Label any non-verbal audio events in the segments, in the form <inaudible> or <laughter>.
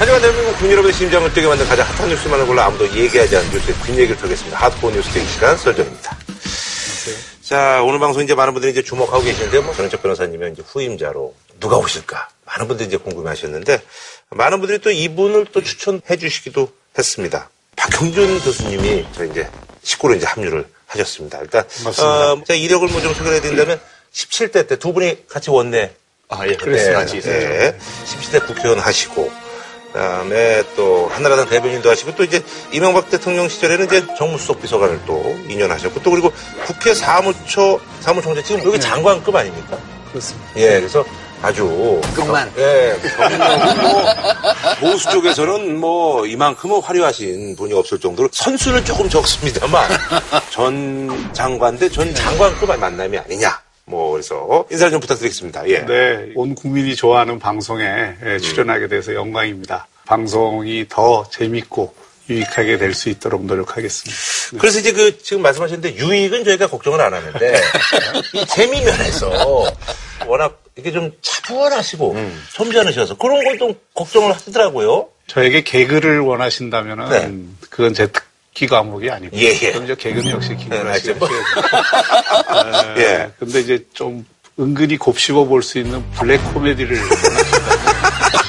하지만 대한민국 국민 여러분의 심장을 뛰게 만든 가장 핫한 뉴스만을 골라 아무도 얘기하지 않은 뉴스의 뒷얘기를 털겠습니다. 핫포 뉴스 데이 시간 썰전입니다. 자, 오늘 방송 이제 많은 분들이 이제 주목하고 계시는데, 뭐, 전원책 변호사님의 이제 후임자로 누가 오실까? 많은 분들이 이제 궁금해 하셨는데, 많은 분들이 또 이분을 또 추천해 주시기도 했습니다. 박형준 교수님이 저 이제 식구로 이제 합류를 하셨습니다. 일단, 맞습니다. 어, 제가 이력을 뭐 좀 소개해 드린다면, 17대 때 두 분이 같이 원내 아, 예. 같이 있었죠. 네. 17대 국회의원 하시고, 그다음에 또 한나라당 대변인도 하시고 또 이제 이명박 대통령 시절에는 이제 정무수석 비서관을 또 2년 하셨고 또 그리고 국회 사무처 사무총재 지금 여기 장관급 아닙니까? 그렇습니다. 예, 그래서 아주 끝만. 예, 경력은 뭐 보수 쪽에서는 뭐 이만큼은 화려하신 분이 없을 정도로 선수는 조금 적습니다만 <laughs> 전 장관 대전 장관급 만남이 아니냐. 뭐 그래서 인사를 좀 부탁드리겠습니다. 예. 네, 온 국민이 좋아하는 방송에 예, 출연하게 돼서 영광입니다. 방송이 더 재밌고 유익하게 될 수 있도록 노력하겠습니다. 네. 그래서 이제 그 지금 말씀하셨는데 유익은 저희가 걱정을 안 하는데 <laughs> 이 재미 면에서 워낙 이게 좀 차분하시고 음. 점잖으셔서 그런 걸 좀 걱정을 하시더라고요. 저에게 개그를 원하신다면은 네. 그건 제 특 기 과목이 아니고 예, 예. 그럼 이제 개그는 역시 네. 씨가 하셔야죠. <laughs> 예. 예. 근데 이제 좀 은근히 곱씹어 볼 수 있는 블랙 코미디를 <laughs>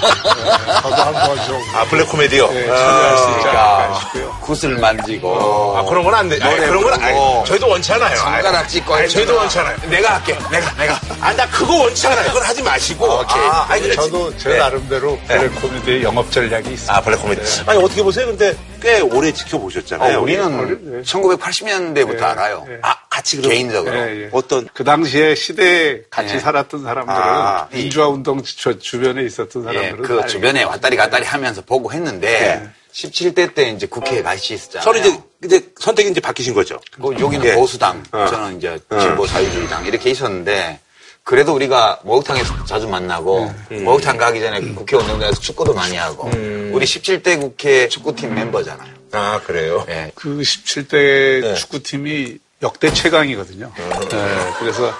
저도 한번 좀 아 블랙 코미디요. 예, 참여할 수 있지 않을까 아, 싶고요. 굿을 만지고. 아 그런 건 안 돼. 아니, 그런 건. 아니, 저희도 원치 않아요. 손가락 찍고 아니, 저희도. 원치 않아요. 내가 할게. 내가, 내가. 아, 나 그거 원치 않아요. 그건 하지 마시고. 오케이. 아, 아니, 저도 제 네. 나름대로 블랙 코미디의 영업 전략이 있습니다. 아, 블랙 코미디. 아니, 어떻게 보세요? 근데 꽤 오래 지켜보셨잖아요. 어, 우리는 1980년대부터 예, 알아요. 예. 아, 같이 그럼. 개인적으로. 예, 예. 어떤. 그 당시에 시대에 같이 예. 살았던 사람들은 아, 민주화 운동 주, 주변에 있었던 예, 사람들은 그다 주변에 왔다리 갔다리 하면서 보고 했는데, 17대 때 이제 국회에 같이 있었잖아요. 서로 이제, 이제 선택이 이제 바뀌신 거죠. 뭐 여기는 예. 보수당, 어. 저는 이제 진보 자유주의당 이렇게 있었는데 그래도 우리가 목욕탕에서 자주 만나고 목욕탕 가기 전에 국회 운동장에서 축구도 많이 하고 우리 17대 국회 축구팀 멤버잖아요. 아, 그래요? 예. 그 17대 네. 축구팀이 역대 최강이거든요. 네, 그래서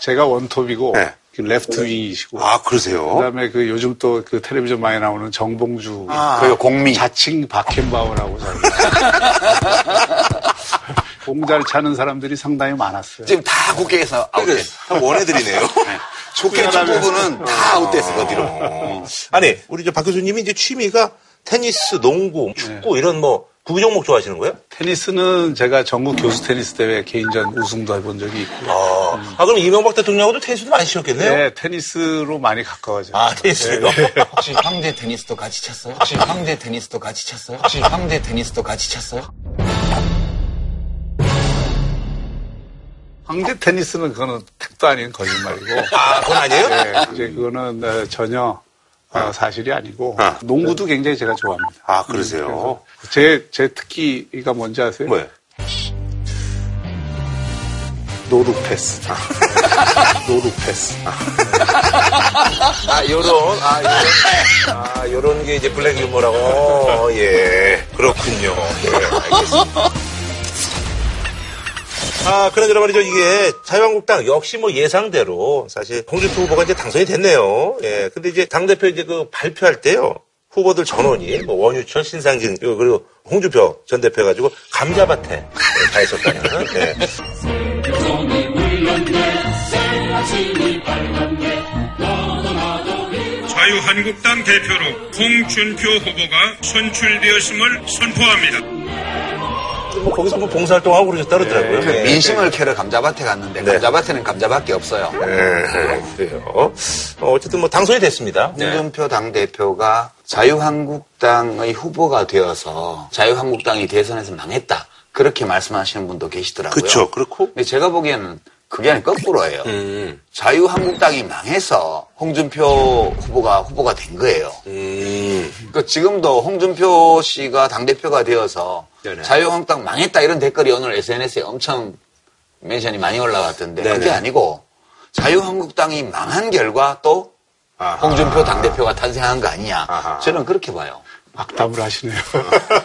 제가 원톱이고 네. 그 left wing이시고 아, 그러세요? 그 다음에 그 요즘 또 그 텔레비전 많이 나오는 정봉주 그리고 공미. 자칭 박햄바우라고 자기 <laughs> 공잘 차는 사람들이 상당히 많았어요. 지금 다 국회에서 아웃됐어. 다 원해드리네요. <laughs> 국회 축구부는 다 아웃됐어, 그 뒤로. 아니, 우리 저박 교수님이 이제 취미가 테니스, 농구, 축구 이런 뭐 구기 종목 좋아하시는 거예요? 테니스는 제가 전국 교수 테니스 대회 개인전 우승도 해본 적이 있고 아, 아, 그럼 이명박 대통령하고도 테니스도 많이 치셨겠네요? 네, 테니스로 많이 가까워져요. 아, 테니스요? <laughs> 혹시 황제 테니스도 같이 쳤어요? 혹시 황제 테니스도 같이 쳤어요? 혹시 황제 테니스도 같이 쳤어요? 황제 테니스는 그거는 택도 아닌 거짓말이고 아, 그건 아니에요? 네, 이제 그거는 어, 전혀 어, 사실이 아니고 아. 농구도 굉장히 제가 좋아합니다. 아, 그러세요? 제, 제 특기가 뭔지 아세요? 뭐예요? No look pass. <laughs> No look pass. 아, 요런, 아, 요런, 아, 요런 게 이제 블랙 유머라고. 어, 예. 그렇군요. 예, 알겠습니다. 아, 그나저나 말이죠. 이게 자유한국당 역시 뭐 예상대로 사실 홍준표 후보가 이제 당선이 됐네요. 예. 근데 이제 당대표 이제 그 발표할 때요. 후보들 전원이 뭐 원유철, 신상진, 그리고 홍준표 전 대표 해가지고 감자밭에 가 있었다는. 예. 자유한국당 대표로 홍준표 후보가 선출되었음을 선포합니다. 뭐 거기서 뭐 봉사활동하고 그러셨다 그러더라고요. 그 예. 민심을 캐러 감자밭에 갔는데 네. 감자밭에는 감자밖에 없어요. 예, 그래요. 어, 어쨌든 뭐 당선이 됐습니다. 홍준표 당대표가 자유한국당의 후보가 되어서 자유한국당이 대선에서 망했다. 그렇게 말씀하시는 분도 계시더라고요. 그렇죠. 그렇고 근데 제가 보기에는 그게 아니라 거꾸로예요. 음, 자유한국당이 망해서 홍준표 후보가 후보가 된 거예요. 음, 그러니까 지금도 홍준표 씨가 당대표가 되어서 네네. 자유한국당 망했다 이런 댓글이 오늘 SNS에 엄청 멘션이 많이 올라왔던데 네네. 그게 아니고 자유한국당이 망한 결과 또 아하. 홍준표 당대표가 탄생한 거 아니냐. 아하. 저는 그렇게 봐요. 악담을 하시네요.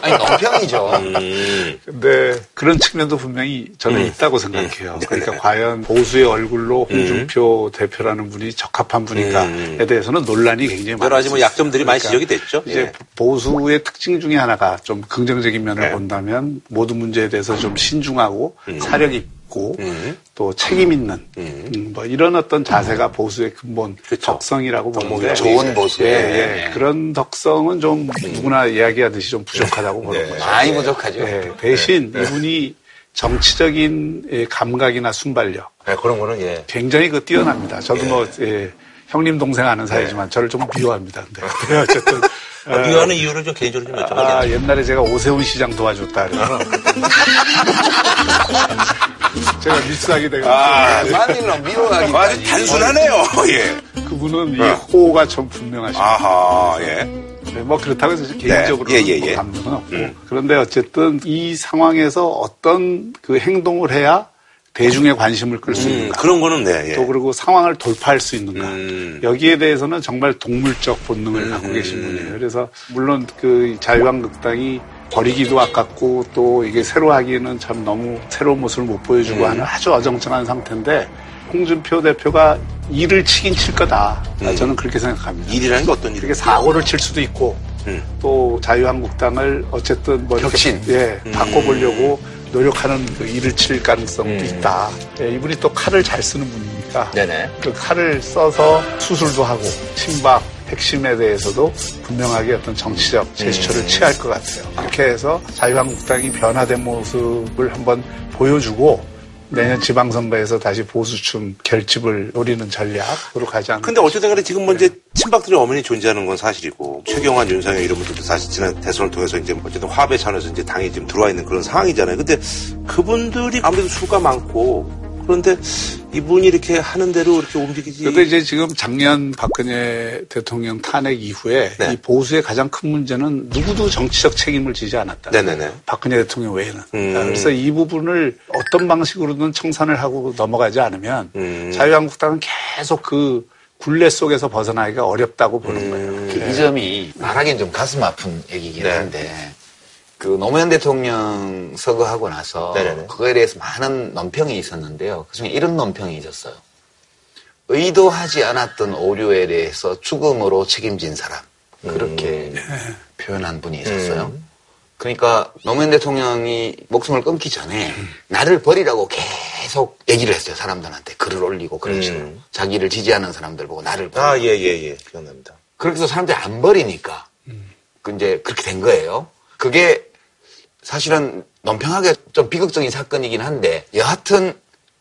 아니, 논평이죠. 음. 근데 그런 측면도 분명히 저는 있다고 생각해요. 그러니까 과연 보수의 얼굴로 홍준표 대표라는 분이 적합한 분인가에 대해서는 논란이 굉장히 많아요. 여러 가지 뭐 약점들이 많이 지적이 됐죠. 이제 예. 보수의 특징 중에 하나가 좀 긍정적인 면을 본다면 모든 문제에 대해서 좀 신중하고 사력 있고 또 책임 있는 음, 뭐 이런 어떤 자세가 보수의 근본 덕성이라고 보는데 좋은 보수. 예, 예. 네. 그런 덕성은 좀 누구나 이야기하듯이 좀 부족하다고 보는 거죠. 많이 부족하죠. 예, 대신 이분이 정치적인 예, 감각이나 순발력 네, 그런 거는 예. 굉장히 그 뛰어납니다. 저도 뭐 예, 형님 동생 아는 사이지만 저를 좀 미워합니다. 근데 어쨌든 아, 미워하는 이유를 좀 개인적으로 좀 여쭤봐야 아? 옛날에 제가 오세훈 시장 도와줬다 그래서 <laughs> 제가 밀수하게 돼가지고 아, 만일로 미워하기. 아주 단순하네요. 예. 그분은 이 호가 좀 분명하시고 아하, 예. 네, 뭐 그렇다고 해서 개인적으로 예, 예, 예. 감정은 없고 그런데 어쨌든 이 상황에서 어떤 그 행동을 해야 대중의 관심을 끌수 음, 있는가 그런 거는 네, 예. 또 그리고 상황을 돌파할 수 있는가 음. 여기에 대해서는 정말 동물적 본능을 갖고 계신 분이에요. 그래서 물론 그 자유한국당이 버리기도 아깝고 또 이게 새로 하기에는 참 너무 새로운 모습을 못 보여주고 음. 하는 아주 어정쩡한 상태인데 홍준표 대표가 일을 치긴 칠 거다. 저는 그렇게 생각합니다. 일이라는 게 어떤 이게 일이게 사고를 칠 수도 있고 음. 또 자유한국당을 어쨌든 뭐 혁신. 예 음. 바꿔보려고 노력하는 그 일을 칠 가능성도 있다. 예, 이분이 또 칼을 잘 쓰는 분이니까 네네. 그 칼을 써서 수술도 하고 친박 핵심에 대해서도 분명하게 어떤 정치적 제스처를 취할 것 같아요. 그렇게 해서 자유한국당이 변화된 모습을 한번 보여주고 내년 지방선거에서 다시 보수층 결집을 노리는 전략으로 가지 않을까. 근데 어쨌든 간에 지금 뭐 이제 친박들의 어머니 존재하는 건 사실이고 최경환, 윤상현 이런 분들도 사실 지난 대선을 통해서 이제 어쨌든 화합의 차원에서 이제 당에 지금 들어와 있는 그런 상황이잖아요. 근데 그분들이 아무래도 수가 많고 그런데 이분이 이렇게 하는 대로 이렇게 움직이지. 그런데 이제 지금 작년 박근혜 대통령 탄핵 이후에 네. 이 보수의 가장 큰 문제는 누구도 정치적 책임을 지지 않았다. 네네네. 박근혜 대통령 외에는. 음. 그래서 이 부분을 어떤 방식으로든 청산을 하고 넘어가지 않으면 음. 자유한국당은 계속 그 굴레 속에서 벗어나기가 어렵다고 보는 거예요. 그이 점이 말하기엔 좀 가슴 아픈 얘기긴 네. 한데 그 노무현 대통령 서거하고 나서 네네네. 그거에 대해서 많은 논평이 있었는데요. 그중에 이런 논평이 있었어요. 의도하지 않았던 오류에 대해서 죽음으로 책임진 사람 그렇게 표현한 분이 있었어요. 그러니까 노무현 대통령이 목숨을 끊기 전에 나를 버리라고 계속 얘기를 했어요. 사람들한테 글을 올리고 그런 식으로 음. 자기를 지지하는 사람들 보고 나를. 아, 예, 예, 예. 기억납니다. 그렇게 해서 사람들이 안 버리니까 그 이제 그렇게 된 거예요. 그게 사실은 논평하게 좀 비극적인 사건이긴 한데 여하튼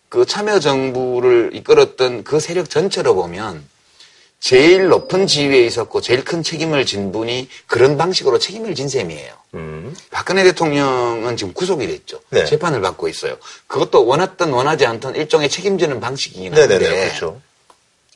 그 참여정부를 이끌었던 그 세력 전체로 보면 제일 높은 지위에 있었고 제일 큰 책임을 진 분이 그런 방식으로 책임을 진 셈이에요. 음. 박근혜 대통령은 지금 구속이 됐죠. 네. 재판을 받고 있어요. 그것도 원했던 원하지 않던 일종의 책임지는 방식이긴 한데 네네네. 그렇죠.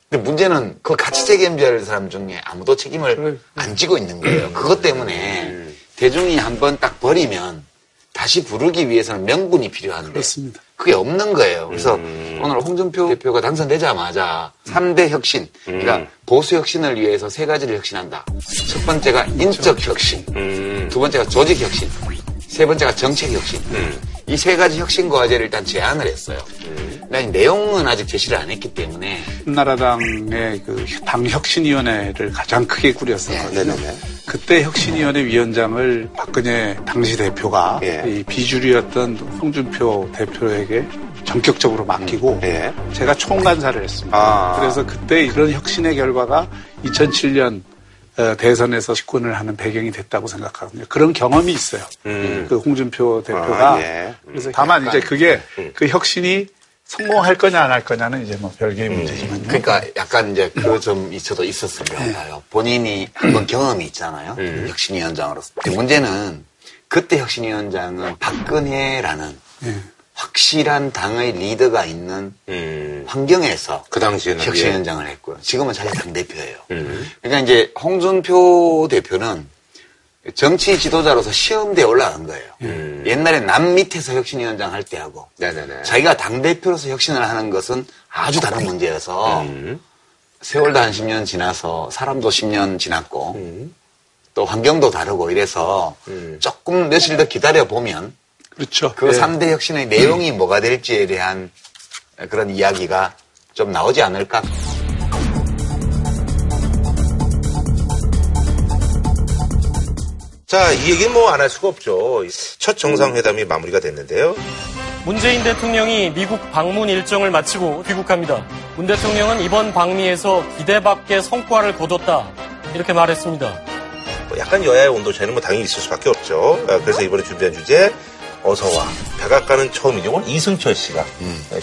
근데 문제는 그 같이 책임져야 할 사람 중에 아무도 책임을. 안 지고 있는 거예요. 그것 때문에 대중이 한번 딱 버리면 다시 부르기 위해서는 명분이 필요한데 그렇습니다. 그게 없는 거예요. 그래서 오늘 홍준표 대표가 당선되자마자 3대 혁신, 그러니까 보수 혁신을 위해서 세 가지를 혁신한다. 첫 번째가 인적 혁신, 음. 두 번째가 조직 혁신, 세 번째가 정책 혁신. 음. 이세 가지 혁신 과제를 일단 제안을 했어요. 난 내용은 아직 제시를 안 했기 때문에 한나라당의 그 당 혁신위원회를 가장 크게 꾸렸었거든요. 네네네. 그때 혁신위원회 위원장을 박근혜 당시 대표가 예. 이 비주류였던 홍준표 대표에게 전격적으로 맡기고 예. 제가 총간사를 했습니다. 아. 그래서 그때 그런 혁신의 결과가 2007년 어, 대선에서 집권을 하는 배경이 됐다고 생각하거든요. 그런 경험이 있어요. 음. 그 홍준표 대표가. 아, 예. 그래서 다만 이제 그게 그 혁신이 성공할 거냐 안 할 거냐는 이제 뭐 별개의 문제지만요. 그러니까 약간 이제 그 점이 저도 있었을 것 같아요. 본인이 한번 경험이 있잖아요. 혁신위원장으로서. 근데 문제는 그때 혁신위원장은 박근혜라는 예. 확실한 당의 리더가 있는 음. 환경에서 그 당시에는. 혁신위원장을 했고요. 지금은 자기 당 대표예요. 음. 그러니까 이제 홍준표 대표는 정치 지도자로서 시험대에 올라간 거예요. 음. 옛날에 남 밑에서 혁신위원장 할 때 하고 네네네. 자기가 당대표로서 혁신을 하는 것은 아주 다른 문제여서 음. 세월도 한 10년 지나서 사람도 10년 지났고 음. 또 환경도 다르고 이래서 조금 며칠 더 기다려 보면 그렇죠. 그 예. 삼 3대 혁신의 내용이 뭐가 될지에 대한 그런 이야기가 좀 나오지 않을까. 자, 이 얘기는 뭐 안 할 수가 없죠. 첫 정상회담이 마무리가 됐는데요. 문재인 대통령이 미국 방문 일정을 마치고 귀국합니다. 문 대통령은 이번 방미에서 기대 밖의 성과를 거뒀다. 이렇게 말했습니다. 뭐 약간 여야의 온도 차이는 뭐 당연히 있을 수밖에 없죠. 아, 그래서 이번에 준비한 주제 어서와 백악관은 처음이죠. 이승철 씨가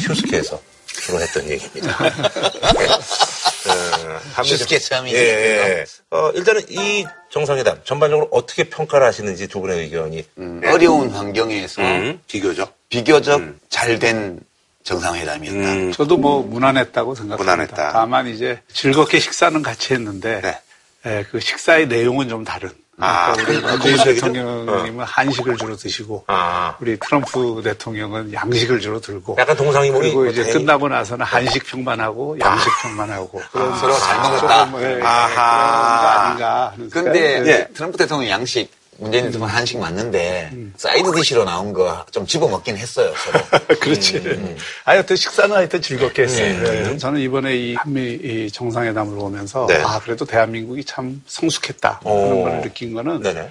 휴스케에서 주로 했던 얘기입니다. <laughs> 네. 어, 휴스케 처음이지. 예, <laughs> 예. 어, 일단은 이 정상회담 전반적으로 어떻게 평가를 하시는지 두 분의 의견이 음, 어려운 환경에서 비교적 비교적 잘된 정상회담이었다. 저도 뭐 무난했다고 생각합니다. 무난했다. 다만 이제 즐겁게 식사는 같이 했는데 네. 예, 그 식사의 내용은 좀 다른. 아, 그러니까 우리 그- 문재인? 대통령님은 한식을 주로 드시고 아. 우리 트럼프 대통령은 양식을 주로 들고 약간 동상이몽이 그리고 이제 뭐 끝나고 나서는 한식 평만 하고 양식 평만 하고 그런 서로 잘 먹었다. 아하. 그런 거 아닌가. 하는 근데 예. 트럼프 대통령 양식, 문재인 대통령 한식 맞는데 음. side dish로 나온 거 좀 집어먹긴 했어요. 서로. <laughs> 그렇지. 음, 아니, 하여튼 식사는 하여튼 즐겁게 했어요. 네. 저는 이번에 이 한미 이 정상회담을 보면서 네. 아, 그래도 대한민국이 참 성숙했다. 오. 하는 걸 느낀 거는 네네.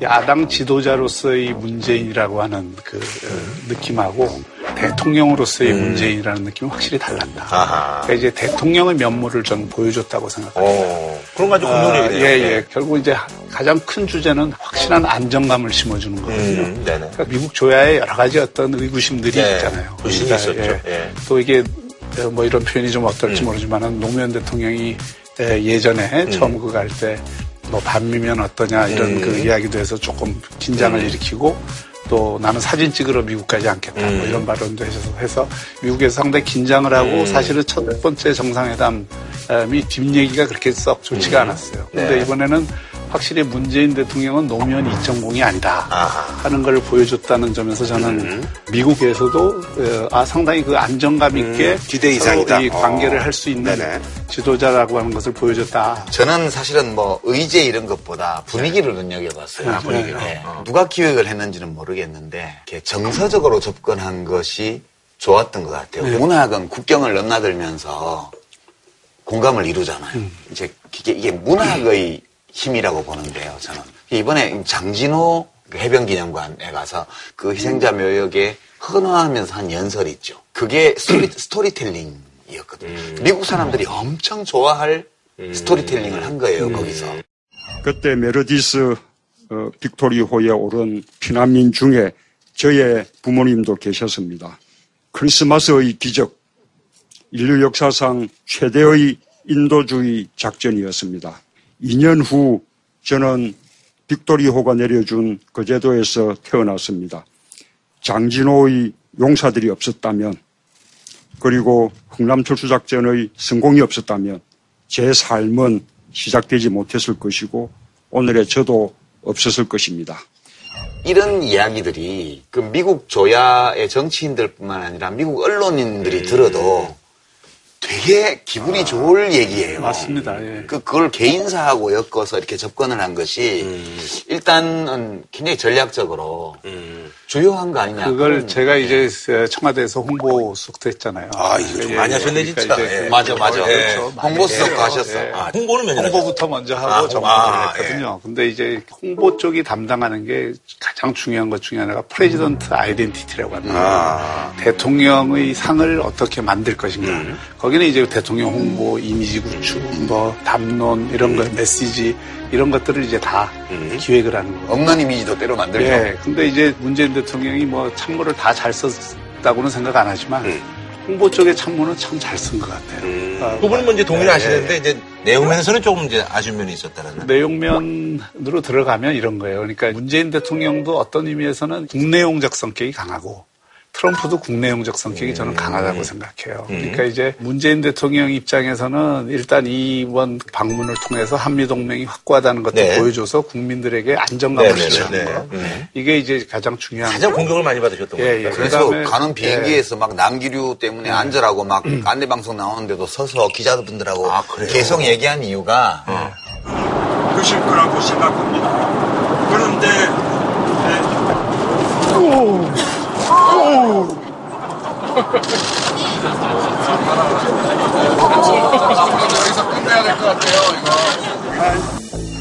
야당 지도자로서의 문재인이라고 하는 그 어, 느낌하고 대통령으로서의 문재인이라는 느낌이 확실히 달랐다. 음. 그러니까 이제 대통령의 면모를 저는 보여줬다고 생각합니다. 어, 그런 거 아주 아. 예, 예. 결국 이제 가장 큰 주제는 확실한 안정감을 심어주는 거거든요. 음, 네네. 그러니까 미국 조야에 여러 가지 어떤 의구심들이 네, 있잖아요. 의심이 그러니까, 있었죠. 예. 또 이게 어, 뭐 이런 표현이 좀 음. 어떨지 모르지만은 노무현 대통령이 에, 예전에 음. 처음 그갈때 뭐 반미면 어떠냐 이런 음. 그 이야기도 해서 조금 긴장을 일으키고 또 나는 사진 찍으러 미국 가지 않겠다 음. 뭐 이런 발언도 해서 해서 미국에서 상당히 긴장을 하고 사실은 첫 번째 정상회담이 뒷얘기가 그렇게 썩 좋지가 않았어요. 근데 네. 이번에는 확실히 문재인 대통령은 노무현 2.0이 아니다. 하는 걸 보여줬다는 점에서 저는 음. 미국에서도 어, 아 상당히 그 안정감 있게 음, 기대 이상이다. 이 관계를 어. 할수 있는 네네. 지도자라고 하는 것을 보여줬다. 저는 사실은 뭐 의제 이런 것보다 분위기를 눈여겨봤어요. 아, 분위기로. 네. 누가 기획을 했는지는 모르겠는데 이렇게 정서적으로 접근한 것이 좋았던 것 같아요. 문학은 국경을 넘나들면서 공감을 이루잖아요. 이제 이게, 이게 문학의 힘이라고 보는데요. 저는 이번에 장진호 그 해병기념관에 가서 그 희생자 묘역에 헌화하면서 한 연설이 있죠. 그게 스토리, 스토리텔링이었거든요. 미국 사람들이 엄청 좋아할 스토리텔링을 한 거예요. 거기서. 그때 메러디스 어, 빅토리호에 오른 피난민 중에 저의 부모님도 계셨습니다. 크리스마스의 기적, 인류 역사상 최대의 인도주의 작전이었습니다. 2년 후 저는 빅토리호가 내려준 그 제도에서 태어났습니다. 장진호의 용사들이 없었다면 그리고 흥남철수작전의 성공이 없었다면 제 삶은 시작되지 못했을 것이고 오늘의 저도 없었을 것입니다. 이런 이야기들이 그 미국 조야의 정치인들뿐만 아니라 미국 언론인들이 들어도 되게 기분이 좋을 얘기예요. 맞습니다. 예. 그, 그걸 개인사하고 엮어서 이렇게 접근을 한 것이 일단은 굉장히 전략적으로 주요한 거 아니냐. 그걸 그런- 제가 이제 청와대에서 홍보 수석도 했잖아요. 아, 이거 좀 많이 하셨네, 진짜. 이제 예. 맞아, 맞아. 그렇죠. 많이 홍보 수석도 해요. 하셨어. 예. 아, 홍보는 몇 년? 홍보부터 먼저 하고 아, 정보를 아, 했거든요. 근데 이제 홍보 쪽이 담당하는 게 가장 중요한 것 중에 하나가 president identity라고 합니다. 아. 대통령의 상을 어떻게 만들 것인가. 음. 거기는 이제 대통령 홍보, 이미지 구축, 뭐 담론 이런 음. 거, 메시지 이런 것들을 이제 다 기획을 하는 거예요. 없는 이미지도 때로 만들고. 예. 근데 이제 문재인 대통령이 뭐 참모를 다 잘 썼다고는 생각 안 하지만 홍보 쪽의 참모는 참 잘 쓴 것 같아요. 아, 그 부분은 먼저 동의를 예, 하시는데 이제 내용면에서는 조금 이제 아쉬운 면이 있었다는. 내용면으로 들어가면 이런 거예요. 그러니까 문재인 대통령도 어떤 의미에서는 국내용적 성격이 강하고 트럼프도 국내용적 성격이 저는 강하다고 생각해요. 그러니까 이제 문재인 대통령 입장에서는 일단 이번 방문을 통해서 한미 동맹이 확고하다는 것도 네. 보여줘서 국민들에게 안정감을 네, 네, 주는 네, 거. 네. 이게 이제 가장 중요한 가장 거예요. 공격을 많이 받으셨던 예, 거예요. 예. 그래서 그다음에- 가는 비행기에서 막 난기류 때문에 안전하고 막 안내 방송 나오는데도 서서 기자분들하고 아? 계속 얘기한 이유가 그러실 거라고 생각합니다. 그런데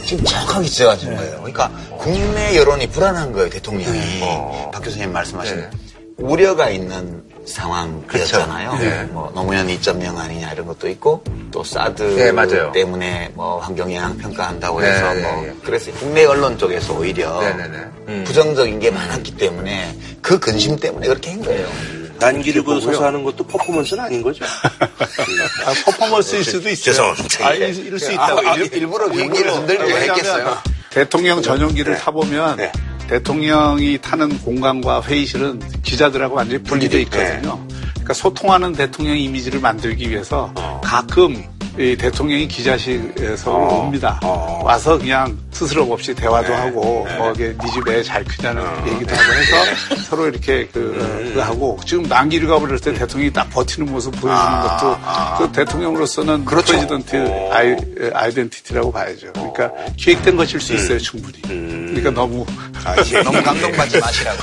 지금 정확하게 지적하신 거예요. 그러니까 국내 여론이 불안한 거예요, 대통령이. 박 교수님 말씀하신 우려가 있는 상황이었잖아요. 뭐 노무현 2.0 아니냐 이런 것도 있고 또 사드 네, 맞아요. 때문에 뭐 환경 영향 평가한다고 네, 해서 네, 뭐 네. 그래서 국내 언론 쪽에서 오히려 네, 네, 네. 음. 부정적인 게 많았기 때문에 그 근심 때문에 그렇게 한 거예요. 난기르고 서서 하는 것도 퍼포먼스는 아닌 거죠. <laughs> 아, 퍼포먼스일 수도 있어요. 죄송합니다. 아, 예. 일- 이럴 수 있다고. 아, 일- 일부러 비행기를 흔들고 왜냐하면 했겠어요. 대통령 전용기를 네. 타보면 네. 대통령이 타는 공간과 회의실은 기자들하고 완전히 분리돼 있거든요. 그러니까 소통하는 대통령 이미지를 만들기 위해서 가끔 이 대통령이 기자실에서 어. 옵니다. 어. 와서 그냥 스스럼 없이 대화도 네. 하고 네. 뭐 이게 애 집에 잘 크냐는 얘기도 하고 해서 서로 이렇게 그, 음. 그 하고 지금 난기류 가버릴 때 대통령이 딱 버티는 모습 보여주는 아. 것도 그 대통령으로서는 그렇죠. president 어. 아이, 아이덴티티라고 봐야죠. 그러니까 기획된 것일 수 있어요, 충분히. 그러니까 너무 아, 예. <laughs> 너무 감동받지 마시라고.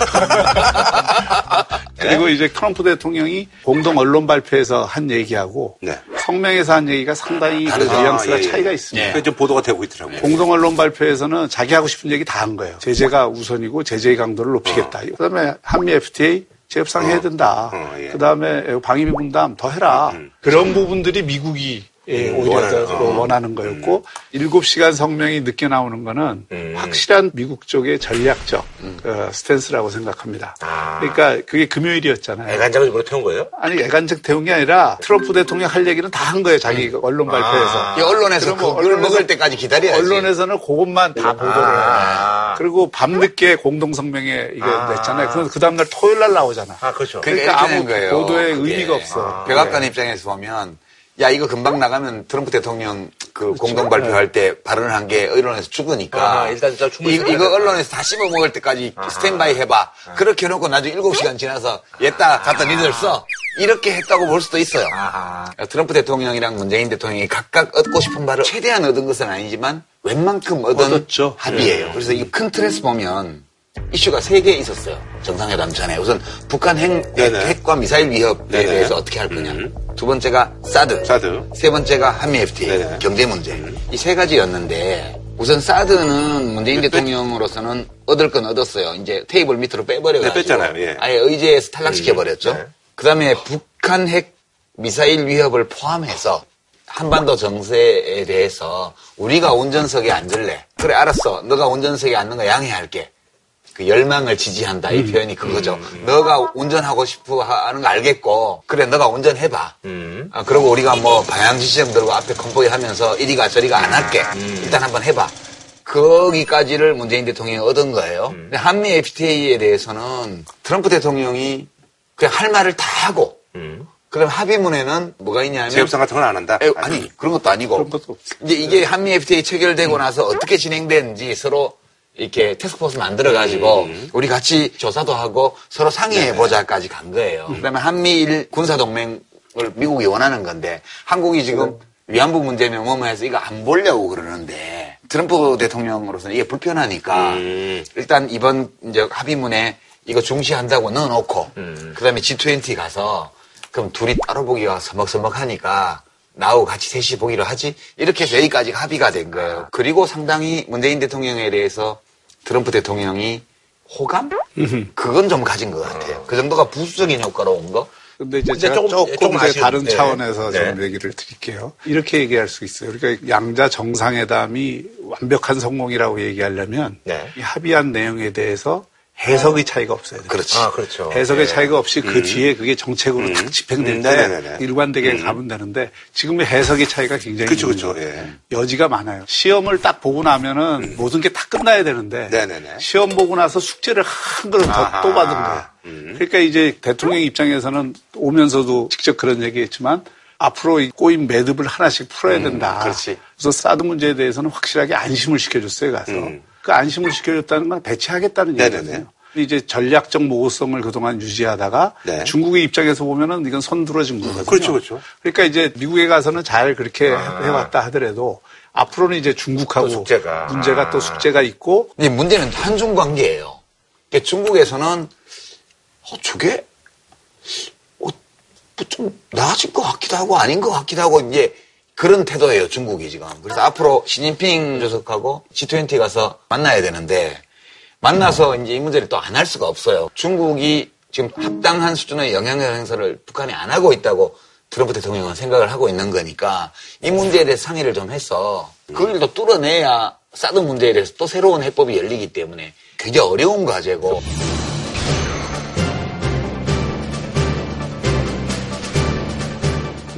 <laughs> 그리고 이제 트럼프 대통령이 공동 언론 발표에서 한 얘기하고 네. 성명에서 한 얘기가 상당히 그. 뉘앙스가 아, 예, 예. 차이가 있습니다. 그게 좀 보도가 되고 있더라고요. 공동 언론 발표에서는 자기 하고 싶은 얘기 다 한 거예요. 제재가 우선이고 제재의 강도를 높이겠다. 그다음에 한미 FTA 재협상해야 된다. 어, 예. 음, 그다음에 방위비 분담 더 해라. 그런 부분들이 미국이 예, 오히려 원하는, 더 어. 원하는 거였고 일곱 시간 성명이 늦게 나오는 거는 음. 확실한 미국 쪽의 전략적 어, 스탠스라고 생각합니다. 아. 그러니까 그게 금요일이었잖아요. 애간장을 입으로 태운 거예요? 아니 애간적 태운 게 아니라 트럼프 대통령 할 얘기는 다 한 거예요. 자기 언론 발표에서. 이 언론에서 그걸 언론에서- 먹을 때까지 기다려야지. 언론에서는 그것만 다 보도를 해요. 아. 그리고 밤늦게 공동성명에 이게 아. 냈잖아요. 그럼 그 다음날 토요일 날 나오잖아. 아, 그렇죠. 그러니까 아무 거예요. 보도에 그게. 의미가 없어. 백악관 입장에서 보면 야 이거 금방 나가면 트럼프 대통령 그 공동 발표할 때 발언을 한 게 언론에서 죽으니까. 아, 일단 진짜 이, 이거. 언론에서 다 씹어 먹을 때까지 스탠바이 해봐. 그렇게 해놓고 나중에 7시간 지나서 얘따 갖다 니들 써. 이렇게 했다고 볼 수도 있어요. 아하. 트럼프 대통령이랑 문재인 대통령이 각각 얻고 싶은 바를 최대한 얻은 것은 아니지만 웬만큼 얻은 얻었죠. 합의예요. 그래서 이 큰 틀에서 보면 이슈가 세 개 있었어요. 정상회담 전에. 우선 북한 핵, 네네. 핵과 미사일 위협에 네네. 대해서 어떻게 할 거냐. 두 번째가 사드. 사드. 세 번째가 한미 FTA. 네네. 경제 문제. 이세 가지였는데 우선 사드는 문재인 대통령으로서는 얻을 건 얻었어요. 이제 테이블 밑으로 빼버려가지고. 네, 뺐잖아요. 예. 아예 의제에서 탈락시켜버렸죠. 네. 그 다음에 북한 핵 미사일 위협을 포함해서 한반도 정세에 대해서 우리가 운전석에 앉을래. 그래, 알았어. 너가 운전석에 앉는 거 양해할게. 그 열망을 지지한다. 이 표현이 그거죠. 너가 운전하고 싶어 하는 거 알겠고, 그래, 너가 운전해봐. 음. 아, 그리고 우리가 뭐 방향 지시등 들고 앞에 컨보이 하면서 이리가 저리가 안 할게. 일단 한번 해봐. 거기까지를 문재인 대통령이 얻은 거예요. 근데 한미 FTA에 대해서는 트럼프 대통령이 그냥 할 말을 다 하고, 음. 그다음 합의문에는 뭐가 있냐면 재협상 같은 건 안 한다? 에, 아니 그런 것도 아니고 그런 것도. 이제 이게 한미 FTA 체결되고 나서 어떻게 진행되는지 서로 이렇게 테스크포스 만들어 가지고 우리 같이 조사도 하고 서로 상의해 보자까지 간 거예요. 그다음에 한미일 군사 동맹을 미국이 원하는 건데 한국이 지금 위안부 문제면 뭐뭐 해서 이거 안 보려고 그러는데 트럼프 대통령으로서는 이게 불편하니까 음. 일단 이번 이제 합의문에 이거 중시한다고 넣어놓고 그다음에 G20 가서 그럼 둘이 따로 보기가 서먹서먹하니까 나하고 같이 셋이 보기로 하지 이렇게 해서 여기까지 합의가 된 거예요. 그리고 상당히 문재인 대통령에 대해서 트럼프 대통령이 호감? 그건 좀 가진 것 같아요. 그 정도가 부수적인 효과로 온 거? 근데 이제 제가 조금- 조금, 조금 이제 다른 네. 차원에서 네. 좀 얘기를 드릴게요. 이렇게 얘기할 수 있어요. 그러니까 양자 정상회담이 완벽한 성공이라고 얘기하려면 네. 이 합의한 내용에 대해서 해석의 차이가 없어야 돼요. 그렇지. 아, 그렇죠. 해석의 네. 차이가 없이 그 뒤에 그게 정책으로 탁 집행될 음, 때 네네네. 일관되게 가면 되는데 지금의 해석의 차이가 굉장히 그렇죠, 그렇죠. 거예요. 예. 여지가 많아요. 시험을 딱 보고 나면은 모든 게 다 끝나야 되는데 네네네. 시험 보고 나서 숙제를 한 그릇. 더 또 받은 거야. 그러니까 이제 대통령 입장에서는 오면서도 직접 그런 얘기했지만 앞으로 이 꼬인 매듭을 하나씩 풀어야 된다. 그렇지. 그래서 사드 문제에 대해서는 확실하게 안심을 시켜줬어요 가서 그 안심을 시켜줬다는 건 배치하겠다는. 얘기거든요. 이제 전략적 모호성을 그동안 유지하다가 네. 중국의 입장에서 보면은 이건 손들어진 거거든요. 그렇죠, 그렇죠. 그러니까 이제 미국에 가서는 잘 그렇게 해왔다 하더라도 앞으로는 이제 중국하고 또 숙제가. 문제가 또 아. 숙제가 있고 근데 문제는 한중 관계예요. 그러니까 중국에서는 어, 저게 어, 뭐좀 나아질 것 같기도 하고 아닌 것 같기도 하고 이제 그런 태도예요 중국이 지금. 그래서 앞으로 시진핑 주석하고 G20 가서 만나야 되는데 만나서 이제 이 문제를 또 안 할 수가 없어요. 중국이 지금 합당한 수준의 영향력 행사를 북한이 안 하고 있다고 트럼프 대통령은 생각을 하고 있는 거니까 이 문제에 대해서 상의를 좀 해서 그걸 또 뚫어내야 사드 문제에 대해서 또 새로운 해법이 열리기 때문에 굉장히 어려운 과제고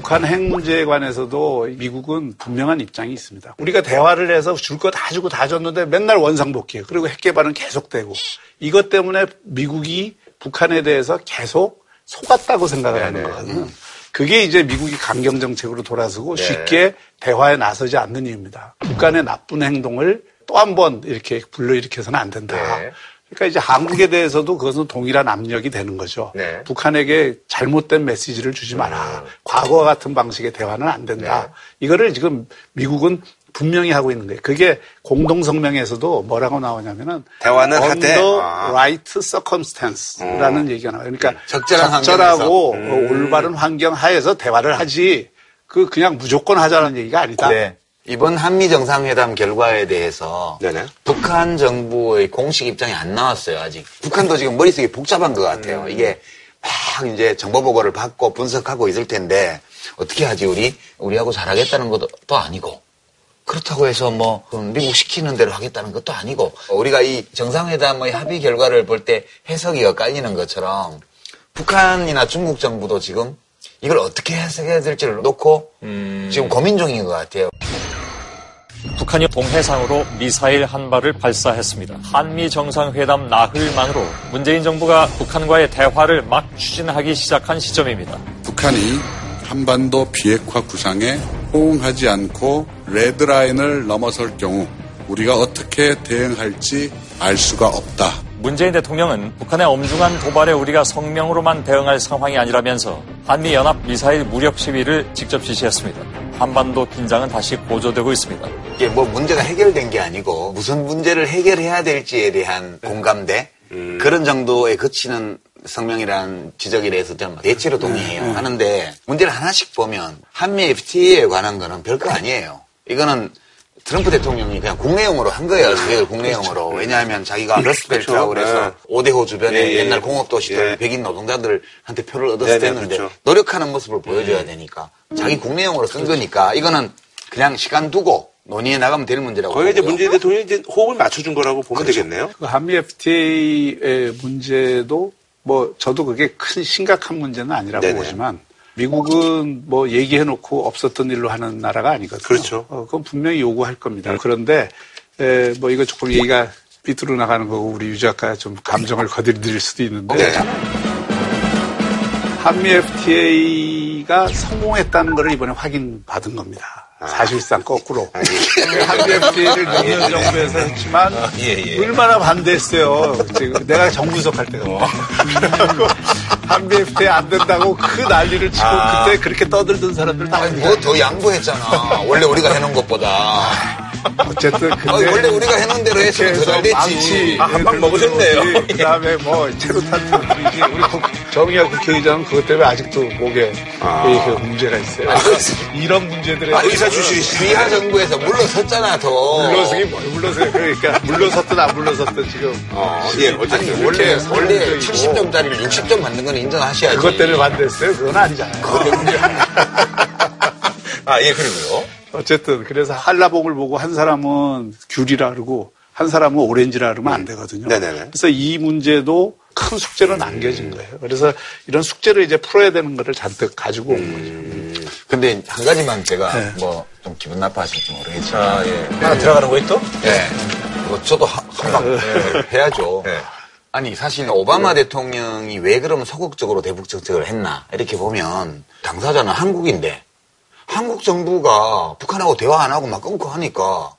북한 핵 문제에 관해서도 미국은 분명한 입장이 있습니다. 우리가 대화를 해서 줄 거 다 주고 다 줬는데 맨날 원상복귀해요. 그리고 핵 개발은 계속되고 이것 때문에 미국이 북한에 대해서 계속 속았다고 생각을 하는 거거든요. 그게 이제 미국이 강경 정책으로 돌아서고 쉽게 대화에 나서지 않는 이유입니다. 북한의 나쁜 행동을 또 한 번 이렇게 불러일으켜서는 안 된다. 네. 그러니까 이제 한국에 대해서도 그것은 동일한 압력이 되는 거죠. 네. 북한에게 잘못된 메시지를 주지 마라. 과거와 같은 방식의 대화는 안 된다. 이거를 지금 미국은 분명히 하고 있는 거예요. 그게 공동성명에서도 뭐라고 나오냐면은 대화는 하되, 아. right circumstance라는 얘기가 나와요. 그러니까 적절한 적절하고 음. 어, 올바른 환경 하에서 대화를 하지 그 그냥 무조건 하자는 얘기가 아니다. 네. 이번 한미 정상회담 결과에 대해서 네네. 북한 정부의 공식 입장이 안 나왔어요 아직. 북한도 지금 머릿속이 복잡한 것 같아요. 이게 막 이제 정보 보고를 받고 분석하고 있을 텐데 어떻게 하지 우리 우리하고 잘하겠다는 것도 또 아니고 그렇다고 해서 뭐 미국 시키는 대로 하겠다는 것도 아니고 우리가 이 정상회담의 합의 결과를 볼 때 해석이 엇갈리는 것처럼 북한이나 중국 정부도 지금 이걸 어떻게 해석해야 될지를 놓고 지금 고민 중인 것 같아요. 북한이 동해상으로 미사일 한 발을 발사했습니다. 한미 정상회담 나흘 만으로 문재인 정부가 북한과의 대화를 막 추진하기 시작한 시점입니다. 북한이 한반도 비핵화 구상에 호응하지 않고 레드라인을 넘어설 경우 우리가 어떻게 대응할지 알 수가 없다. 문재인 대통령은 북한의 엄중한 도발에 우리가 성명으로만 대응할 상황이 아니라면서 한미 연합 미사일 무력 시위를 직접 지시했습니다. 한반도 긴장은 다시 고조되고 있습니다. 이게 뭐 문제가 해결된 게 아니고 무슨 문제를 해결해야 될지에 대한 공감대 그런 정도에 그치는 성명이라는 지적에 대해서 좀 대체로 동의해요. 하는데 문제를 하나씩 보면 한미 FTA에 관한 거는 별거 아니에요. 이거는 트럼프 대통령이 그냥 국내용으로 한 거예요. 자기가 국내용으로. 왜냐하면 자기가 러스트벨트라고 그렇죠. 그래서 오대호 주변에 예, 예. 옛날 공업도시들 예. 백인 노동자들한테 표를 얻었을 네, 네, 때였는데 그렇죠. 노력하는 모습을 보여줘야 되니까 자기 국내용으로 쓴 거니까 이거는 그냥 시간 두고 논의해 나가면 되는 문제라고 거기에 이제. 문재인 대통령이 이제 호흡을 맞춰준 거라고 보면 되겠네요. 그 한미 FTA의 문제도 뭐 저도 그게 큰 심각한 문제는 아니라고 네네. 보지만 미국은 뭐 얘기해놓고 없었던 일로 하는 나라가 아니거든요. 그렇죠. 어, 그건 분명히 요구할 겁니다. 그런데 에, 뭐 이거 조금 얘기가 삐뚤어 나가는 거고 우리 유 작가 좀 감정을 거들릴 수도 있는데 네. 한미 FTA가 성공했다는 것을 이번에 확인받은 겁니다. 사실상 거꾸로. 한미 FTA를 6년 정부에서 했지만 예, 예. 얼마나 반대했어요. 지금 내가 정부석 할 때가. 그래갖고 <laughs> 한미 FTA 안 된다고 그 난리를 치고 아. 그때 그렇게 떠들던 사람들 다뭐더 양보했잖아. 원래 우리가 해놓은 것보다. 어쨌든 근데 아니, 원래 우리가 해놓은 대로 했으면 더 잘 됐지. 아, 한방 먹으셨네요. 그 다음에 뭐 체류탄 분이지 우리 국- 정의학 국회의장은 그것 때문에 아직도 목에 그 문제가 있어요. 이런 문제들에 아, 의사 출신이시죠. 비하 정부에서 물러섰잖아, 더. 물러서기 뭐 물러서기 그러니까 물러섰든 안 물러섰든 지금 어, 예, 어쨌든. 아니, 원래, 이렇게 원래 성공적이고 70점짜리를 60점 받는 건 인정하셔야지. 그것 때문에 반대했어요. 그건 아니잖아요. <laughs> 아, 예, 그리고요. 어쨌든 그래서 한라봉을 보고 한 사람은 귤이라 그러고 한 사람은 오렌지라 그러면 안 되거든요. 네네네. 그래서 이 문제도 큰 숙제로 남겨진 거예요. 그래서 이런 숙제를 이제 풀어야 되는 거를 잔뜩 가지고 온 거죠. 근데 한 가지만 제가 네. 뭐좀 기분 나빠하실지 모르겠지만. 아, 예. 하나 들어가는 거에 또? 예. 뭐 저도 한방 해야죠. 네. 아니 사실 오바마 대통령이 왜 그러면 소극적으로 대북 정책을 했나 이렇게 보면 당사자는 한국인데 한국 정부가 북한하고 대화 안 하고 막 끊고 하니까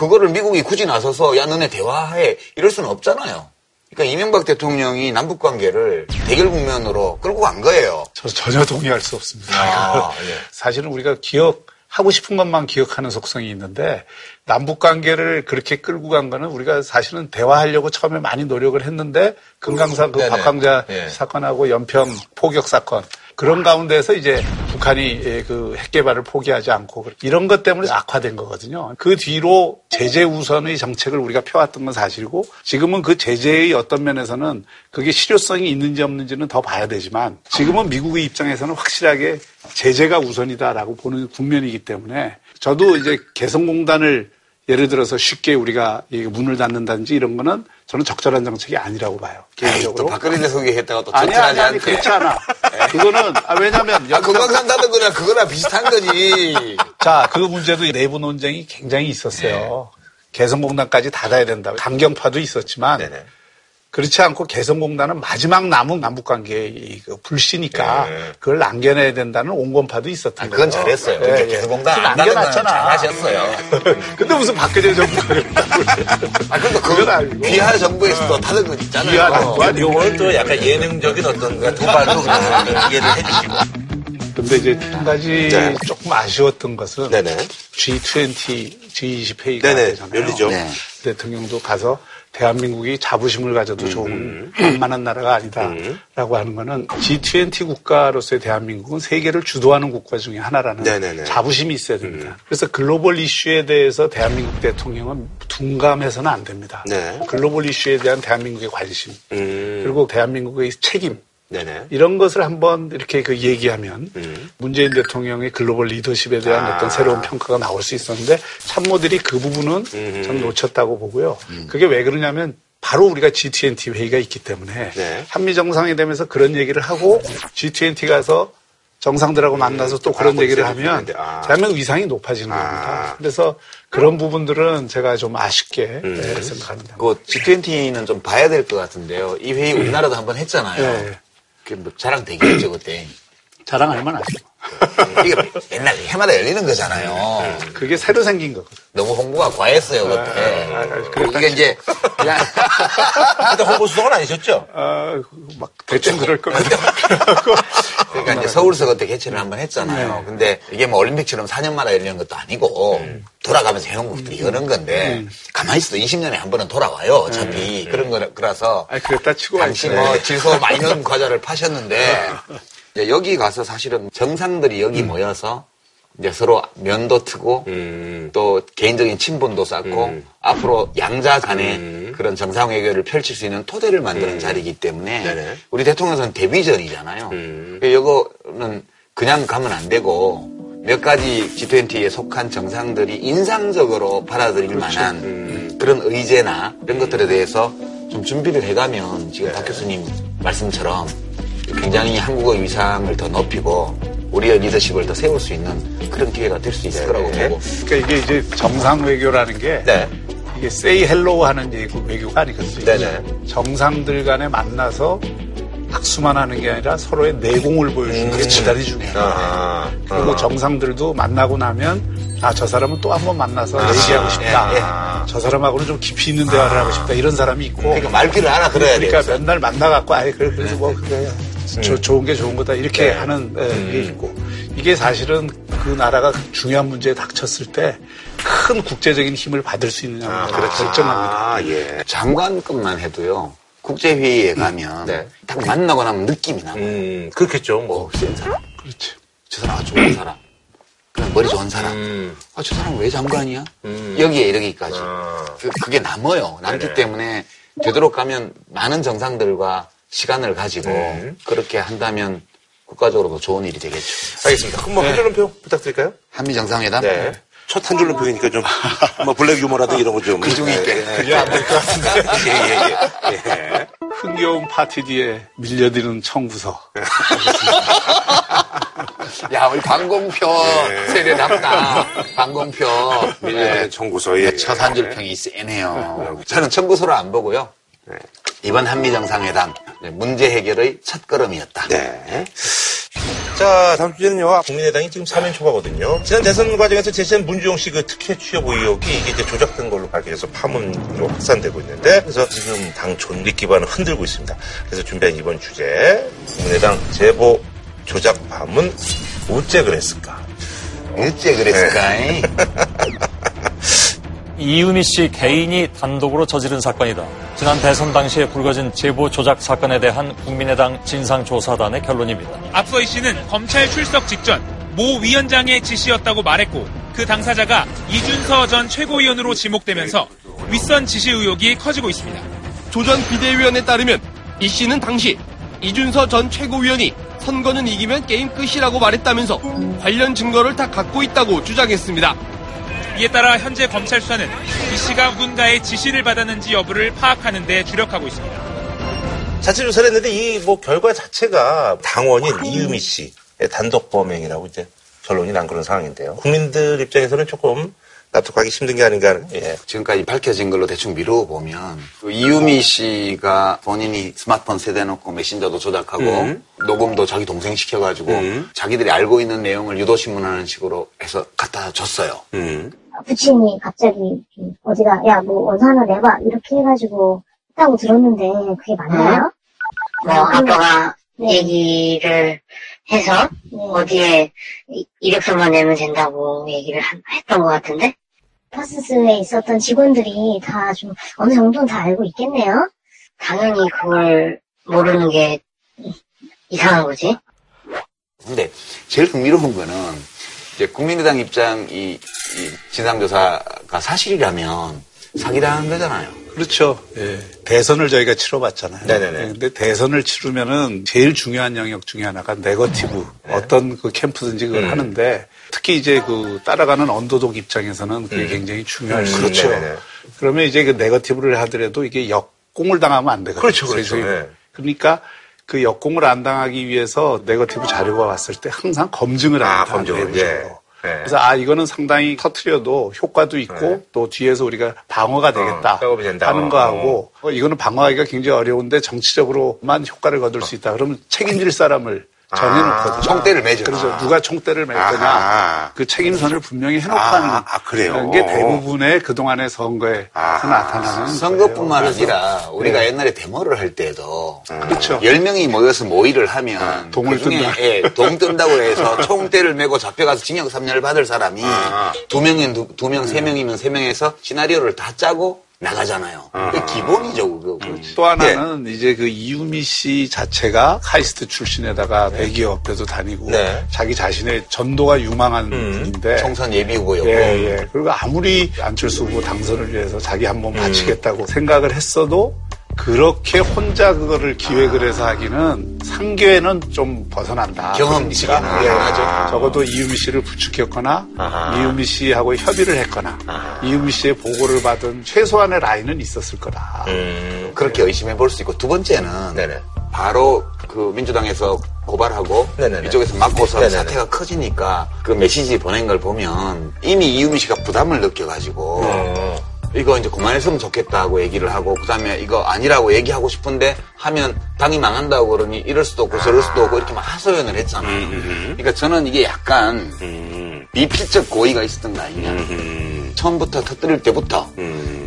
그거를 미국이 굳이 나서서 야 너네 대화해 이럴 수는 없잖아요. 그러니까 이명박 대통령이 남북 관계를 대결 국면으로 끌고 간 거예요. 저 전혀 동의할 수 없습니다. 아, 예. 사실은 우리가 기억 하고 싶은 것만 기억하는 속성이 있는데 남북 관계를 그렇게 끌고 간 거는 우리가 사실은 대화하려고 처음에 많이 노력을 했는데 금강산 그. 박광자 네. 사건하고 연평 포격 사건 그런 가운데서 이제 북한이 예, 그 핵개발을 포기하지 않고 이런 것 때문에 악화된 거거든요. 그 뒤로 제재 우선의 정책을 우리가 펴왔던 건 사실이고 지금은 그 제재의 어떤 면에서는 그게 실효성이 있는지 없는지는 더 봐야 되지만 지금은 미국의 입장에서는 확실하게 제재가 우선이다라고 보는 국면이기 때문에 저도 이제 개성공단을 예를 들어서 쉽게 우리가 이 문을 닫는다든지 이런 거는 저는 적절한 정책이 아니라고 봐요. 또 개인적으로. 박근혜 소개했다가 또 아니, 아니, 아니. 그렇지 않아. <laughs> 그거는, 아, 왜냐면, 아, 닫은 거나 그거나 비슷한 거지. <laughs> 자, 그 문제도 내부 논쟁이 굉장히 있었어요. 개성공단까지 닫아야 된다. 강경파도 있었지만, 네네. 그렇지 않고 개성공단은 마지막 남은 남북관계의 그 불씨니까 네. 그걸 남겨내야 된다는 온건파도 있었던 아, 그건 거예요. 잘했어요. 예, 그러니까 예. 개성공단 남겨놨잖아. 잘하셨어요. <laughs> 근데 무슨 박근혜 정부가 그랬다고 아, 그러니까 그건 그건 아니고. 비하 정부에서도 닫은 건 있잖아요. 비하 정부 아니- 요거는 또 약간 예능적인 어떤 그두 발로 그냥 이해를 해주시고. 근데 이제 한 가지 네. 조금 아쉬웠던 것은 네네. G20, G20 회의가 네네, 되잖아요. 열리죠. 네. 대통령도 가서 대한민국이 자부심을 가져도 음. 좋은 만만한 나라가 아니다라고 하는 거는 G20 국가로서의 대한민국은 세계를 주도하는 국가 중에 하나라는 네네네. 음. 자부심이 있어야 됩니다. 그래서 글로벌 이슈에 대해서 대한민국 대통령은 둔감해서는 안 됩니다. 네. 글로벌 이슈에 대한 대한민국의 관심 음. 그리고 대한민국의 책임 네네. 이런 것을 한번 이렇게 그 얘기하면 음. 문재인 대통령의 글로벌 리더십에 대한 아. 어떤 새로운 평가가 나올 수 있었는데 참모들이 그 부분은 음. 저는 놓쳤다고 보고요. 그게 왜 그러냐면 바로 우리가 G20 회의가 있기 때문에 네. 한미 정상회담에서 그런 얘기를 하고 G20 가서 정상들하고 만나서 또 그런 아, 얘기를 하면 아. 대한민국 위상이 높아지는 아. 겁니다. 그래서 그런 부분들은 제가 좀 아쉽게 음. 네, 생각합니다. 그 G20는 좀 봐야 될 것 같은데요. 이 회의 우리나라도 한번 했잖아요. 네. 그게 뭐 자랑 되겠죠, 그때. 자랑할 만하죠. <laughs> 이게 맨날 해마다 열리는 거잖아요. 그게 새로 생긴 거거든. 너무 홍보가 과했어요, 그때. 아, 아, 그랬다. 이게 이제, 그냥. <laughs> 근데 홍보 수석은 아니셨죠? 아, 막 대충 그럴 것 같아요. 그러니까 이제 서울서 그때 개최를 한번 했잖아요. 근데 이게 뭐 올림픽처럼 4년마다 열리는 것도 아니고 돌아가면서 해놓은 것들이 여는 건데 가만히 있어도 20년에 한 번은 돌아와요. 어차피 그런 거 그래서 아, 그랬다 치고 당시. 뭐 질소 마이너 과자를 파셨는데 <laughs> 이제 여기 가서 사실은 정상들이 여기 모여서 이제 서로 면도 트고 음. 또 개인적인 친분도 쌓고 앞으로 양자 간의 음. 그런 정상회견을 펼칠 수 있는 토대를 만드는 자리이기 때문에 네네. 우리 대통령은 데뷔전이잖아요. 음. 이거는 그냥 가면 안 되고 몇 가지 G20에 속한 정상들이 인상적으로 받아들일 만한 음. 그런 의제나 이런 것들에 대해서 좀 준비를 해가면 지금 박 교수님 말씀처럼 굉장히 한국의 위상을 더 높이고 우리의 리더십을 더 세울 수 있는 그런 기회가 될 수 있을 거라고 네. 보고 그러니까 이게 이제 정상 외교라는 게 네. 이게 say hello 하는 얘기 외교가 아니거든요. 네네. 정상들 간에 만나서 악수만 하는 게 아니라 서로의 내공을 보여주는 게 대단히 중요해요. 아. 그리고 아. 정상들도 만나고 나면 아, 저 사람은 또 한 번 만나서 얘기하고 싶다. 예, 예. 저 사람하고는 좀 깊이 있는 대화를 하고 싶다. 이런 사람이 있고. 그러니까 말귀를 알아들어야 돼요. 그러니까 맨날 만나갖고, 아이, 그래, 그래도 뭐, 그래. 저, 좋은 게 좋은 거다. 이렇게 네. 하는 에, 게 있고. 이게 사실은 그 나라가 중요한 문제에 닥쳤을 때 큰 국제적인 힘을 받을 수 있느냐를 아, 그렇지. 결정합니다. 아, 예. 장관급만 해도요. 국제회의에 가면 네. 딱 만나고 나면 느낌이 나요. 음, 그렇겠죠, 뭐. 어, 센 사람. 그렇지. 저 사람 아주 좋은 사람. 그냥 머리 좋은 사람. 음. 아, 저 사람 왜 장관이야? 음. 여기에 이르기까지. 아. 그, 그게 남아요. 남기 네네. 때문에 되도록 가면 많은 정상들과 시간을 가지고 음. 그렇게 한다면 국가적으로도 좋은 일이 되겠죠. 알겠습니다. 그럼 뭐한 줄로 평 부탁드릴까요? 한미 정상회담? 네. 첫 한 줄로 평이니까 좀, 뭐, 블랙 유머라든 이런 거 좀. 그중 있게. 그게 안 될 것 같은데. 예, 예, 예. 예. 흥겨운 파티 뒤에 밀려드는 청부서. 야, 우리 방공표 세대답다. 방공표. 밀려드는 네. 청구서에. 네, 첫한 줄 평이 세네요. 저는 청구서를 안 보고요. 이번 한미 정상회담 네, 문제 해결의 첫 걸음이었다. 네. 자, 다음 주제는요. 국민의당이 지금 사면 초과거든요. 지난 대선 과정에서 제시한 문주영 씨 그 특혜 취업 의혹이 이게 이제 조작된 걸로 밝혀져서 파문으로 확산되고 있는데 그래서 지금 당 존립 기반을 흔들고 있습니다. 그래서 준비한 이번 주제 국민의당 제보 조작 파문 어째 그랬을까? 어째 그랬을까? <laughs> 이? 이유미 씨 개인이 단독으로 저지른 사건이다. 지난 대선 당시에 불거진 제보 조작 사건에 대한 국민의당 진상조사단의 결론입니다. 앞서 이 씨는 검찰 출석 직전 모 위원장의 지시였다고 말했고 그 당사자가 이준서 전 최고위원으로 지목되면서 윗선 지시 의혹이 커지고 있습니다. 조 전 비대위원에 따르면 이 씨는 당시 이준서 전 최고위원이 선거는 이기면 게임 끝이라고 말했다면서 관련 증거를 다 갖고 있다고 주장했습니다. 이에 따라 현재 검찰 수사는 이 씨가 누군가의 지시를 받았는지 여부를 파악하는 데 주력하고 있습니다. 자체 조사를 했는데 이 뭐 결과 자체가 당원인 이유미 씨의 단독 범행이라고 이제 결론이 난 그런 상황인데요. 국민들 입장에서는 조금 납득하기 힘든 게 아닌가 예. 지금까지 밝혀진 걸로 대충 미루어 보면 그 이유미 씨가 본인이 스마트폰 세대놓고 메신저도 조작하고 음. 녹음도 자기 동생 시켜가지고 자기들이 알고 있는 내용을 유도신문하는 식으로 해서 갖다 줬어요. 음. 부친이 갑자기 좀 어디다 야뭐 원서 하나 내봐 이렇게 해가지고 했다고 들었는데 그게 맞나요? 뭐 아빠가 네. 얘기를 해서 네. 어디에 이- 이력서만 내면 된다고 얘기를 한- 했던 것 같은데 파스스에 있었던 직원들이 다 좀 어느 정도는 다 알고 있겠네요. 당연히 그걸 모르는 게 이상한 거지. 근데 제일 흥미로운 거는 이제 국민의당 입장 이, 이 진상조사가 사실이라면 사기당한 거잖아요. 그렇죠. 예. 대선을 저희가 치러봤잖아요. 네네네. 예, 근데 대선을 치르면은 제일 중요한 영역 중에 하나가 네거티브. 어떤 그 캠프든지 그걸 음. 하는데 특히 이제 그 따라가는 언더독 입장에서는 그게 굉장히 중요할 수 그렇죠. 있죠. 네네네. 그러면 이제 그 네거티브를 하더라도 이게 역공을 당하면 안 되거든요. 그렇죠, 그렇죠. 예. 그러니까 그 역공을 안 당하기 위해서 네거티브 자료가 왔을 때 항상 검증을 아. 검증을. 예. 예. 그래서 아 이거는 상당히 터트려도 효과도 있고 또 뒤에서 우리가 방어가 되겠다 네. 어, 백업이 된다. 하는 거하고 어, 이거는 방어하기가 굉장히 어려운데 정치적으로만 효과를 거둘 수 있다. 그러면 책임질 사람을 정해놓거든요. 총대를 매죠. 그래서 누가 총대를 맬 거냐 아하. 그 책임선을 분명히 해놓고 아, 하는 아, 그래요? 게 대부분의 그동안의 선거에서 아하. 나타나는 선거뿐만. 아니라 우리가 네. 옛날에 데모를 할 때도 그렇죠. 열명이 모여서 모의를 하면 동을 그중에 뜬다. 예, 동 뜬다고 해서 <laughs> 총대를 메고 잡혀가서 징역 3년을 받을 사람이 두 명이 두, 두 명, 세 명이면 세 명에서 시나리오를 다 짜고 나가잖아요. 그게 기본이죠, 그거. 또 하나는 이제 그 이유미 씨 자체가 카이스트 출신에다가 대기업에도 다니고 네. 자기 자신의 전도가 유망한 분인데 총선 예비 후보였고. 예, 예. 그리고 아무리 안철수 후보 당선을 위해서 자기 한번 바치겠다고 생각을 했어도 그렇게 혼자 그거를 기획을 해서 하기는 상계에는 좀 벗어난다. 경험치가 예, 나가죠. 적어도 이유미 씨를 부축했거나 아하. 이유미 씨하고 협의를 했거나 이유미 씨의 보고를 받은 최소한의 라인은 있었을 거다. 음. 그렇게 의심해 볼 수 있고 두 번째는 네네. 바로 그 민주당에서 고발하고 네네네. 이쪽에서 막고서 네네네. 사태가 커지니까 그 메시지 보낸 걸 보면 이미 이유미 씨가 부담을 느껴가지고 어. 이거 이제 그만했으면 좋겠다고 얘기를 하고 그다음에 이거 아니라고 얘기하고 싶은데 하면 당이 망한다고 그러니 이럴 수도 없고 저럴 수도 없고 이렇게 막 하소연을 했잖아요. 그러니까 저는 이게 약간 미필적 고의가 있었던 거 아니냐. 처음부터 터뜨릴 때부터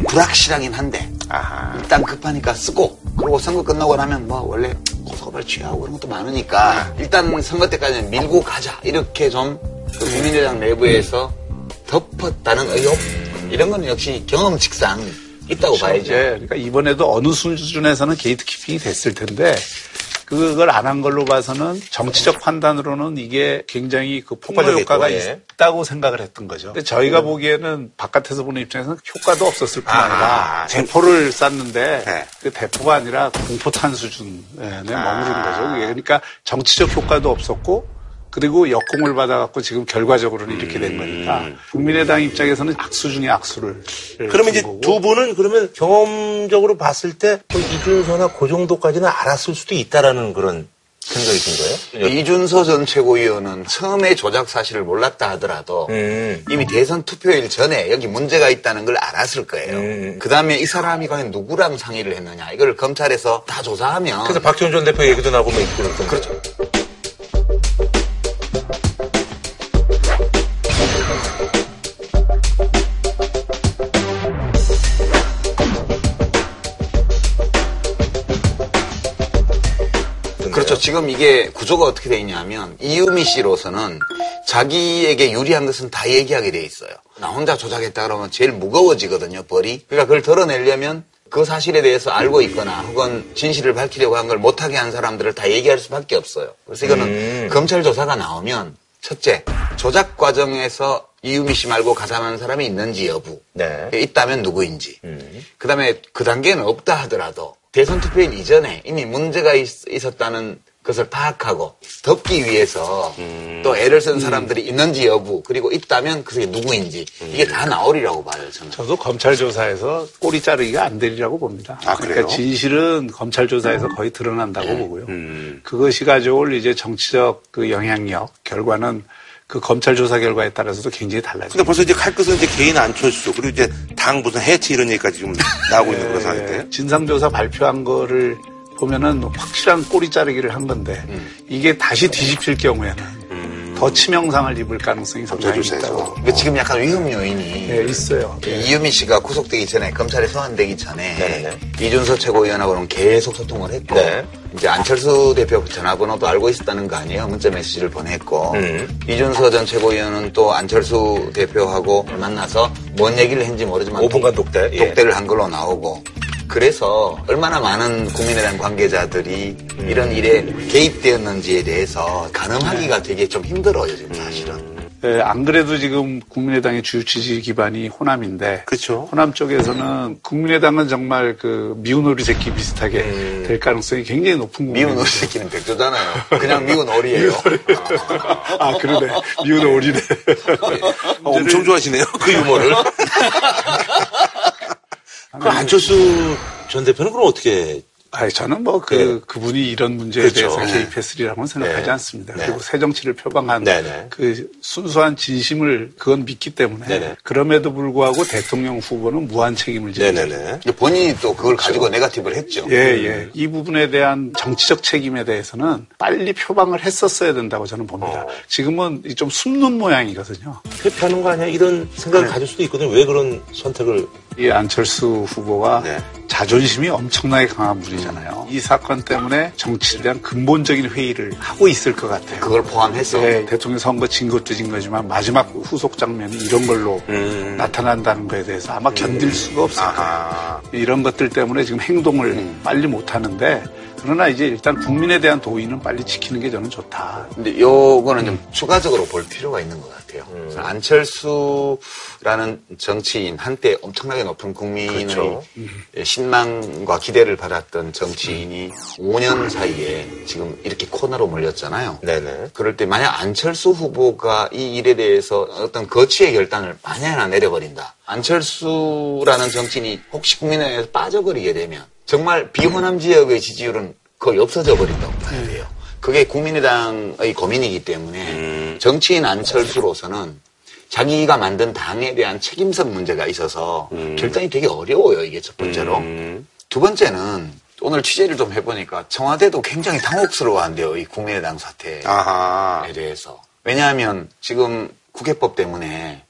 불확실하긴 한데 아하. 일단 급하니까 쓰고 그리고 선거 끝나고 나면 뭐 원래 고소고발 취하고 그런 것도 많으니까 일단 선거 때까지는 밀고 가자. 이렇게 좀그 국민의당 내부에서 덮었다는 의혹 이런 거는 역시 경험칙상 있다고 봐야죠. 예, 그러니까 이번에도 어느 수준에서는 gate keeping이 됐을 텐데 그걸 안 한 걸로 봐서는 정치적 판단으로는 이게 굉장히 그 폭발 효과가 예. 있다고 생각을 했던 거죠. 근데 저희가 보기에는 바깥에서 보는 입장에서는 효과도 없었을 뿐 아니라 아, 대포를 쐈는데 네. 그 대포가 아니라 공포탄 수준에 머무른 거죠. 그게 그러니까 정치적 효과도 없었고 그리고 역공을 받아갖고 지금 결과적으로는 이렇게 된 거니까 국민의당 입장에서는 악수 중에 악수를 그러면 이제 준 거고. 두 분은 그러면 경험적으로 봤을 때 뭐 이준서나 그 정도까지는 알았을 수도 있다라는 그런 생각이 든 거예요? 이준서 전 최고위원은 처음에 조작 사실을 몰랐다 하더라도 음. 이미 대선 투표일 전에 여기 문제가 있다는 걸 알았을 거예요. 음. 그 다음에 이 사람이 과연 누구랑 상의를 했느냐 이걸 검찰에서 다 조사하면 그래서 박지원 전 대표 얘기도 나오고 뭐 그랬던 그렇죠. 그렇죠. 지금 이게 구조가 어떻게 돼 있냐면 이유미 씨로서는 자기에게 유리한 것은 다 얘기하게 돼 있어요. 나 혼자 조작했다 그러면 제일 무거워지거든요, 벌이. 그러니까 그걸 드러내려면 그 사실에 대해서 알고 있거나 혹은 진실을 밝히려고 한 걸 못하게 한 사람들을 다 얘기할 수밖에 없어요. 그래서 이거는 음. 검찰 조사가 나오면 첫째, 조작 과정에서 이유미 씨 말고 가담한 사람이 있는지 여부. 네. 있다면 누구인지. 음. 그 다음에 그 단계는 없다 하더라도 대선 투표일 이전에 이미 문제가 있, 었다는 것을 파악하고 덮기 위해서 음. 또 애를 쓴 사람들이 있는지 여부 그리고 있다면 그게 누구인지 이게 다 나오리라고 봐요 저는. 저도 검찰 조사에서 꼬리 자르기가 안 되리라고 봅니다. 아, 그래요? 그러니까 진실은 검찰 조사에서 거의 드러난다고 보고요. 음. 그것이 가져올 이제 정치적 그 영향력 결과는 그 검찰 조사 결과에 따라서도 굉장히 달라져요. 근데 벌써 이제 칼 끝은 이제 개인 안철수 그리고 이제 당 무슨 해체 이런 얘기까지 지금 나오고 있는 그런 상황인데. 진상조사 발표한 거를 보면은 확실한 꼬리 자르기를 한 건데 이게 다시 뒤집힐 경우에는 더 치명상을 입을 가능성이 상당히 있다고. 근데 지금 약간 위험 요인이 네, 있어요. 예. 이유미 씨가 구속되기 전에 검찰에 소환되기 전에 네네네. 이준서 최고위원하고는 계속 소통을 했고 네. 이제 안철수 대표 전화번호도 알고 있었다는 거 아니에요? 문자 메시지를 보냈고 음. 이준서 전 최고위원은 또 안철수 대표하고 만나서 뭔 얘기를 했는지 모르지만 5분간 독대. 예. 독대를 한 걸로 나오고 그래서 얼마나 많은 국민의당 관계자들이 음. 이런 일에 개입되었는지에 대해서 가늠하기가 되게 좀 힘들어요 지금 사실은. 예, 안 그래도 지금 국민의당의 주요 지지 기반이 호남인데 그렇죠. 호남 쪽에서는 국민의당은 정말 그 미운 오리 새끼 비슷하게 음. 될 가능성이 굉장히 높은 미운 국민이죠. 오리 새끼는 백조잖아요. 그냥 <laughs> 미운 오리예요. 아 그러네 미운 오리네. 어, 엄청 좋아하시네요. 그 유머를. <laughs> 그 안철수 전 대표는 그럼 어떻게 아니, 저는 뭐, 그, 네. 그분이 이런 문제에 그렇죠. 대해서 네. 개입했으리라고는 생각하지 네. 않습니다. 네. 그리고 새 정치를 표방한 네네. 그 순수한 진심을 그건 믿기 때문에. 그럼에도 불구하고 대통령 후보는 무한 책임을 지고 본인이 또 그걸 가지고 네가티브를 했죠. 예, 예. 이 부분에 대한 정치적 책임에 대해서는 빨리 표방을 했었어야 된다고 저는 봅니다. 어. 지금은 좀 숨는 모양이거든요. 회피하는 거 아니야? 이런 생각을 가질 수도 있거든요. 왜 그런 선택을. 이 안철수 후보가 네. 자존심이 엄청나게 강한 분이잖아요. 이 사건 때문에 정치에 대한 근본적인 회의를 하고 있을 것 같아요. 그걸 포함해서 네, 대통령 선거 진 것도 진 거지만 마지막 후속 장면이 이런 걸로 음. 나타난다는 거에 대해서 아마 견딜 수가 없을 거예요. 아하. 이런 것들 때문에 지금 행동을 음. 빨리 못 하는데 그러나 이제 일단 국민에 대한 도의는 빨리 지키는 게 저는 좋다. 근데 요거는 좀 추가적으로 볼 필요가 있는 것 같아요. 그래서 안철수라는 정치인 한때 엄청나게 높은 국민의 그렇죠. 신망과 기대를 받았던 정치인이 5년 사이에 지금 이렇게 코너로 몰렸잖아요. 네네. 그럴 때 만약 안철수 후보가 이 일에 대해서 어떤 거취의 결단을 만약이나 내려버린다. 안철수라는 정치인이 혹시 국민의당에서 빠져버리게 되면 정말 비호남 지역의 지지율은 거의 없어져 버린다고 봐야 돼요. 그게 국민의당의 고민이기 때문에 음. 정치인 안철수로서는 자기가 만든 당에 대한 책임성 문제가 있어서 결단이 되게 어려워요. 이게 첫 번째로. 음. 두 번째는 오늘 취재를 좀 해보니까 청와대도 굉장히 당혹스러워한대요. 이 국민의당 사태에 아하. 대해서. 왜냐하면 지금 국회법 때문에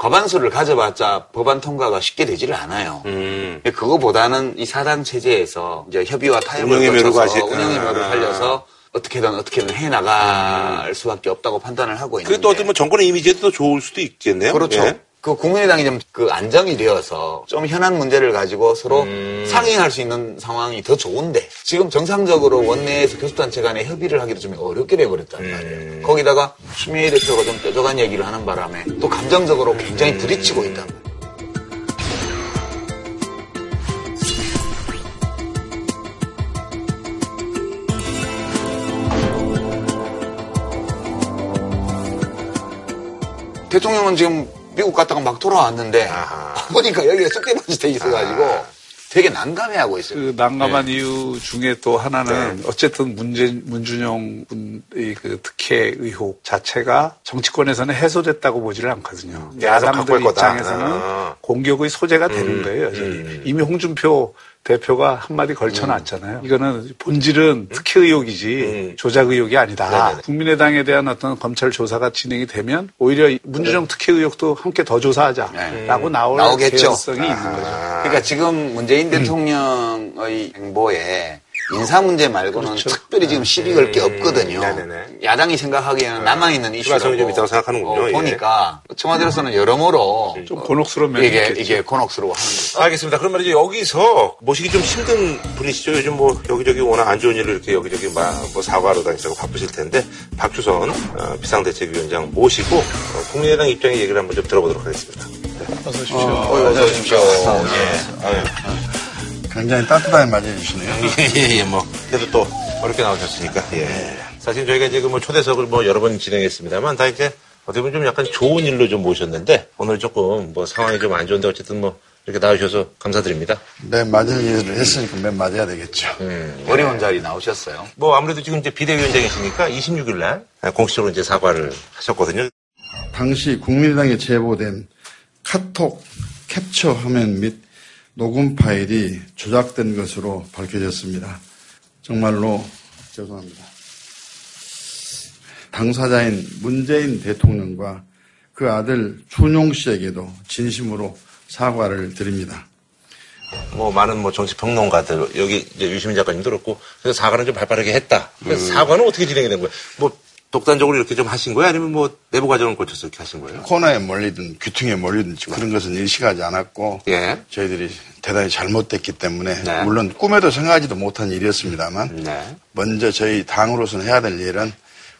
과반수를 가져봤자 법안 통과가 쉽게 되지를 않아요. 음. 그거보다는 이 사당 체제에서 이제 협의와 타협을 거쳐서 운영의 아. 묘를 살려서 어떻게든 어떻게든 해 나갈 수밖에 없다고 판단을 하고 있는데 그게 또 어떤 뭐 정권의 이미지에도 더 좋을 수도 있겠네요. 그렇죠. 예. 그 국민의당이 좀 그 안정이 되어서 좀 현안 문제를 가지고 서로 음. 상의할 수 있는 상황이 더 좋은데 지금 정상적으로 원내에서 교수단체 간에 협의를 하기도 좀 어렵게 돼버렸단 음. 말이에요. 거기다가 추미애 대표가 좀 뾰족한 얘기를 하는 바람에 또 감정적으로 굉장히 부딪히고 있다. 대통령은 지금 미국 갔다가 막 돌아왔는데 아하. <laughs> 보니까 여기가 쑥대밭이 돼 있어가지고 되게 난감해하고 있어요. 그 난감한 네. 이유 중에 또 하나는 어쨌든 문재, 문준용 군의 그 특혜 의혹 자체가 정치권에서는 해소됐다고 보지를 않거든요. 올 야당들. 입장에서는 아. 공격의 소재가 되는 음, 거예요. 여전히. 음. 이미 홍준표 대표가 한마디 걸쳐놨잖아요. 이거는 본질은 특혜 의혹이지 음. 조작 의혹이 아니다. 네네네. 국민의당에 대한 어떤 검찰 조사가 진행이 되면 오히려 문준용 특혜 의혹도 함께 더 조사하자라고 나올 나오겠죠. 개연성이 있는 거죠. 그러니까 지금 문재인 대통령의 행보에 인사 문제 말고는 특별히 지금 시비 걸 게 없거든요. 그렇죠. 네. 네네네. 야당이 생각하기에는 남아있는 이슈라고 좀 있다고 생각하는군요. 어, 예. 보니까 청와대로서는 여러모로 좀 곤혹스러운 면이 이게, 있겠죠. 이게 곤혹스러워 하는 거죠. 알겠습니다. 그럼 말이죠. 여기서 모시기 좀 힘든 분이시죠. 요즘 뭐 여기저기 워낙 안 좋은 일을 이렇게 여기저기 막 뭐 사과로 다니시고 바쁘실 텐데 박주선 어, 비상대책위원장 모시고 어, 국민의당 입장의 얘기를 한번 좀 들어보도록 하겠습니다. 어서 오십시오. 어서 오십시오. 예. 아유. 굉장히 따뜻하게 맞이해주시네요. <laughs> 예, 예, 뭐. 그래도 또 어렵게 나오셨으니까, 예. 사실 저희가 이제 그 뭐 초대석을 뭐 여러 번 진행했습니다만 다 이제 어떻게 보면 좀 약간 좋은 일로 좀 모셨는데 오늘 조금 뭐 상황이 좀 안 좋은데 어쨌든 뭐 이렇게 나오셔서 감사드립니다. 맨 맞을 일을 했으니까 맨 맞아야 되겠죠. 어려운 자리 나오셨어요. 뭐 아무래도 지금 이제 비대위원장이시니까 26일 날 공식적으로 이제 사과를 하셨거든요. 당시 국민의당에 제보된 카톡 캡처 화면 및 녹음 파일이 조작된 것으로 밝혀졌습니다. 정말로 죄송합니다. 당사자인 문재인 대통령과 그 아들 준용 씨에게도 진심으로 사과를 드립니다. 뭐 많은 뭐 정치 평론가들 여기 이제 유시민 작가님도 그렇고 그래서 사과는 좀 발빠르게 했다. 그래서 음. 사과는 어떻게 진행이 된 거예요? 뭐 독단적으로 이렇게 좀 하신 거예요? 아니면 뭐 내부 과정을 거쳐서 이렇게 하신 거예요? 코너에 몰리든 귀퉁이에 몰리든 그런 것은 일식하지 않았고 예. 저희들이 대단히 잘못됐기 때문에 네. 물론 꿈에도 생각하지도 못한 일이었습니다만 네. 먼저 저희 당으로서는 해야 될 일은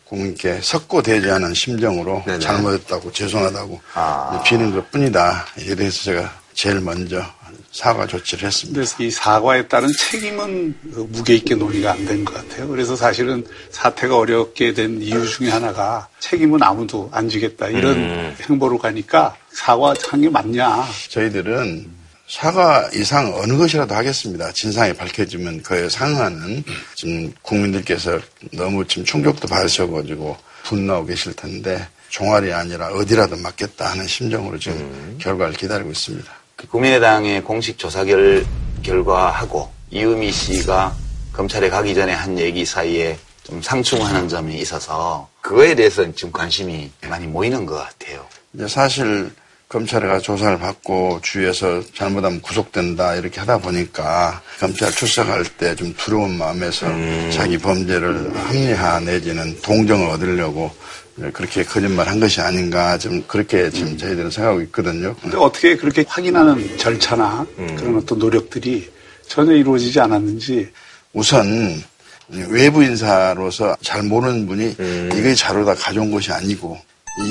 국민께 석고대죄하는 심정으로 네네. 잘못했다고 죄송하다고 아. 비는 것 뿐이다. 이래서 제가 제일 먼저 사과 조치를 했습니다. 그래서 이 사과에 따른 책임은 그 무게 있게 논의가 안 된 것 같아요. 그래서 사실은 사태가 어렵게 된 이유 중에 하나가 책임은 아무도 안 지겠다 이런 음. 행보로 가니까 사과한 게 맞냐. 저희들은 사과 이상 어느 것이라도 하겠습니다. 진상이 밝혀지면 그에 상응하는 지금 국민들께서 너무 지금 충격도 받으셔가지고 분노하고 계실 텐데 종알이 아니라 어디라도 맞겠다 하는 심정으로 지금 결과를 기다리고 있습니다. 그 국민의당의 공식 조사 결, 결과하고 이유미 씨가 검찰에 가기 전에 한 얘기 사이에 좀 상충하는 점이 있어서 그거에 대해서 지금 관심이 많이 모이는 것 같아요. 사실 검찰에 가서 조사를 받고 주위에서 잘못하면 구속된다 이렇게 하다 보니까 검찰 출석할 때 좀 두려운 마음에서 자기 범죄를 합리화 내지는 동정을 얻으려고 그렇게 거짓말 한 것이 아닌가 좀 그렇게 지금 저희들은 생각하고 있거든요. 근데 어떻게 그렇게 확인하는 절차나 그런 어떤 노력들이 전혀 이루어지지 않았는지. 우선 외부 인사로서 잘 모르는 분이 이게 자료다 가져온 것이 아니고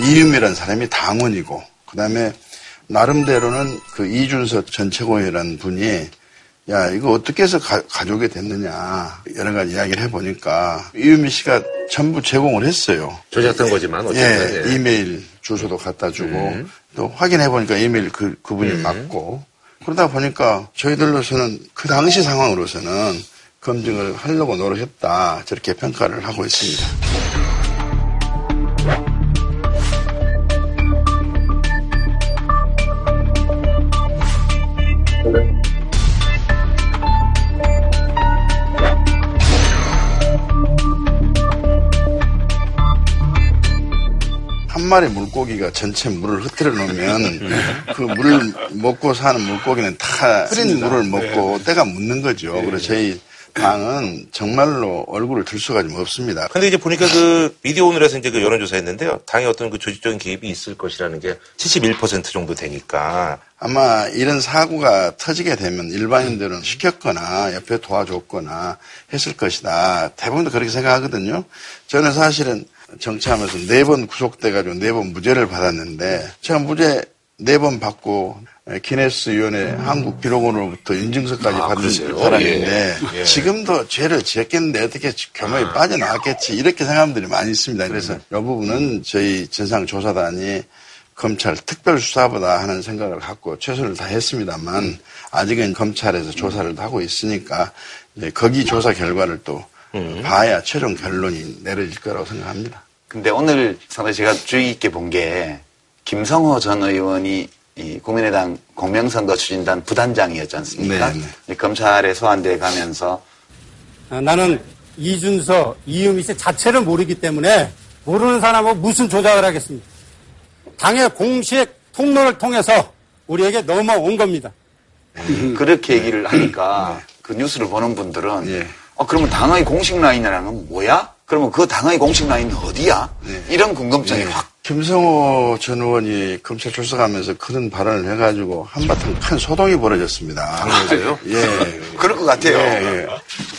이유미라는 사람이 당원이고 그 다음에 나름대로는 그 이준서 전 최고위라는 분이 야 이거 어떻게 해서 가, 져오게 됐느냐 여러 가지 이야기를 해보니까 이유미 씨가 전부 제공을 했어요. 조작된 거지만 예, 어쨌든 예. 이메일 주소도 갖다 주고 음. 또 확인해 보니까 이메일 그 그분이 맞고 그러다 보니까 저희들로서는 그 당시 상황으로서는 검증을 하려고 노력했다 저렇게 평가를 하고 있습니다. 마리 물고기가 전체 물을 흐트려 놓으면 <laughs> 그 물을 먹고 사는 물고기는 다 흐린 물을 먹고 때가 묻는 거죠. 그래서 저희 당은 정말로 얼굴을 들 수가 좀 없습니다. 근데 이제 보니까 그 미디어 오늘에서 이제 그 여론조사 했는데요. 당의 어떤 그 조직적인 개입이 있을 것이라는 게 71% 정도 되니까. 아마 이런 사고가 터지게 되면 일반인들은 시켰거나 옆에 도와줬거나 했을 것이다. 대부분 그렇게 생각하거든요. 저는 사실은 정치하면서 네 번 구속돼가지고 네 번 무죄를 받았는데 제가 무죄 네 번 받고 기네스 위원회 한국 기록원으로부터 인증서까지 아, 받은? 사람인데 예. 예. 지금도 죄를 지었겠는데 어떻게 교묘히 빠져나왔겠지 이렇게 생각하는 분들이 많이 있습니다. 그래서 이 부분은 저희 진상조사단이 검찰 특별수사보다 하는 생각을 갖고 최선을 다했습니다만 아직은 검찰에서 조사를 하고 있으니까 이제 거기 조사 결과를 또 봐야 최종 결론이 내려질 거라고 생각합니다. 근데 오늘 상당히 제가 주의 깊게 본 게 김성호 전 의원이 이 국민의당 공명선거 추진단 부단장이었지 않습니까? 네, 이 검찰에 소환돼 가면서 아, 나는 이준서, 이유미 씨 자체를 모르기 때문에 모르는 사람하고 무슨 조작을 하겠습니까? 당의 공식 통로를 통해서 우리에게 넘어온 겁니다. 그렇게 얘기를 하니까 그 뉴스를 보는 분들은 아, 그러면 당의 공식 라인이라는 건 뭐야? 그러면 그 당의 공식 라인은 어디야? 이런 궁금증이 네. 확. 김성호 전 의원이 검찰 출석하면서 그런 발언을 해가지고 한바탕 큰 소동이 벌어졌습니다. 당에서요? 예. 그럴 것 같아요. 예, 예.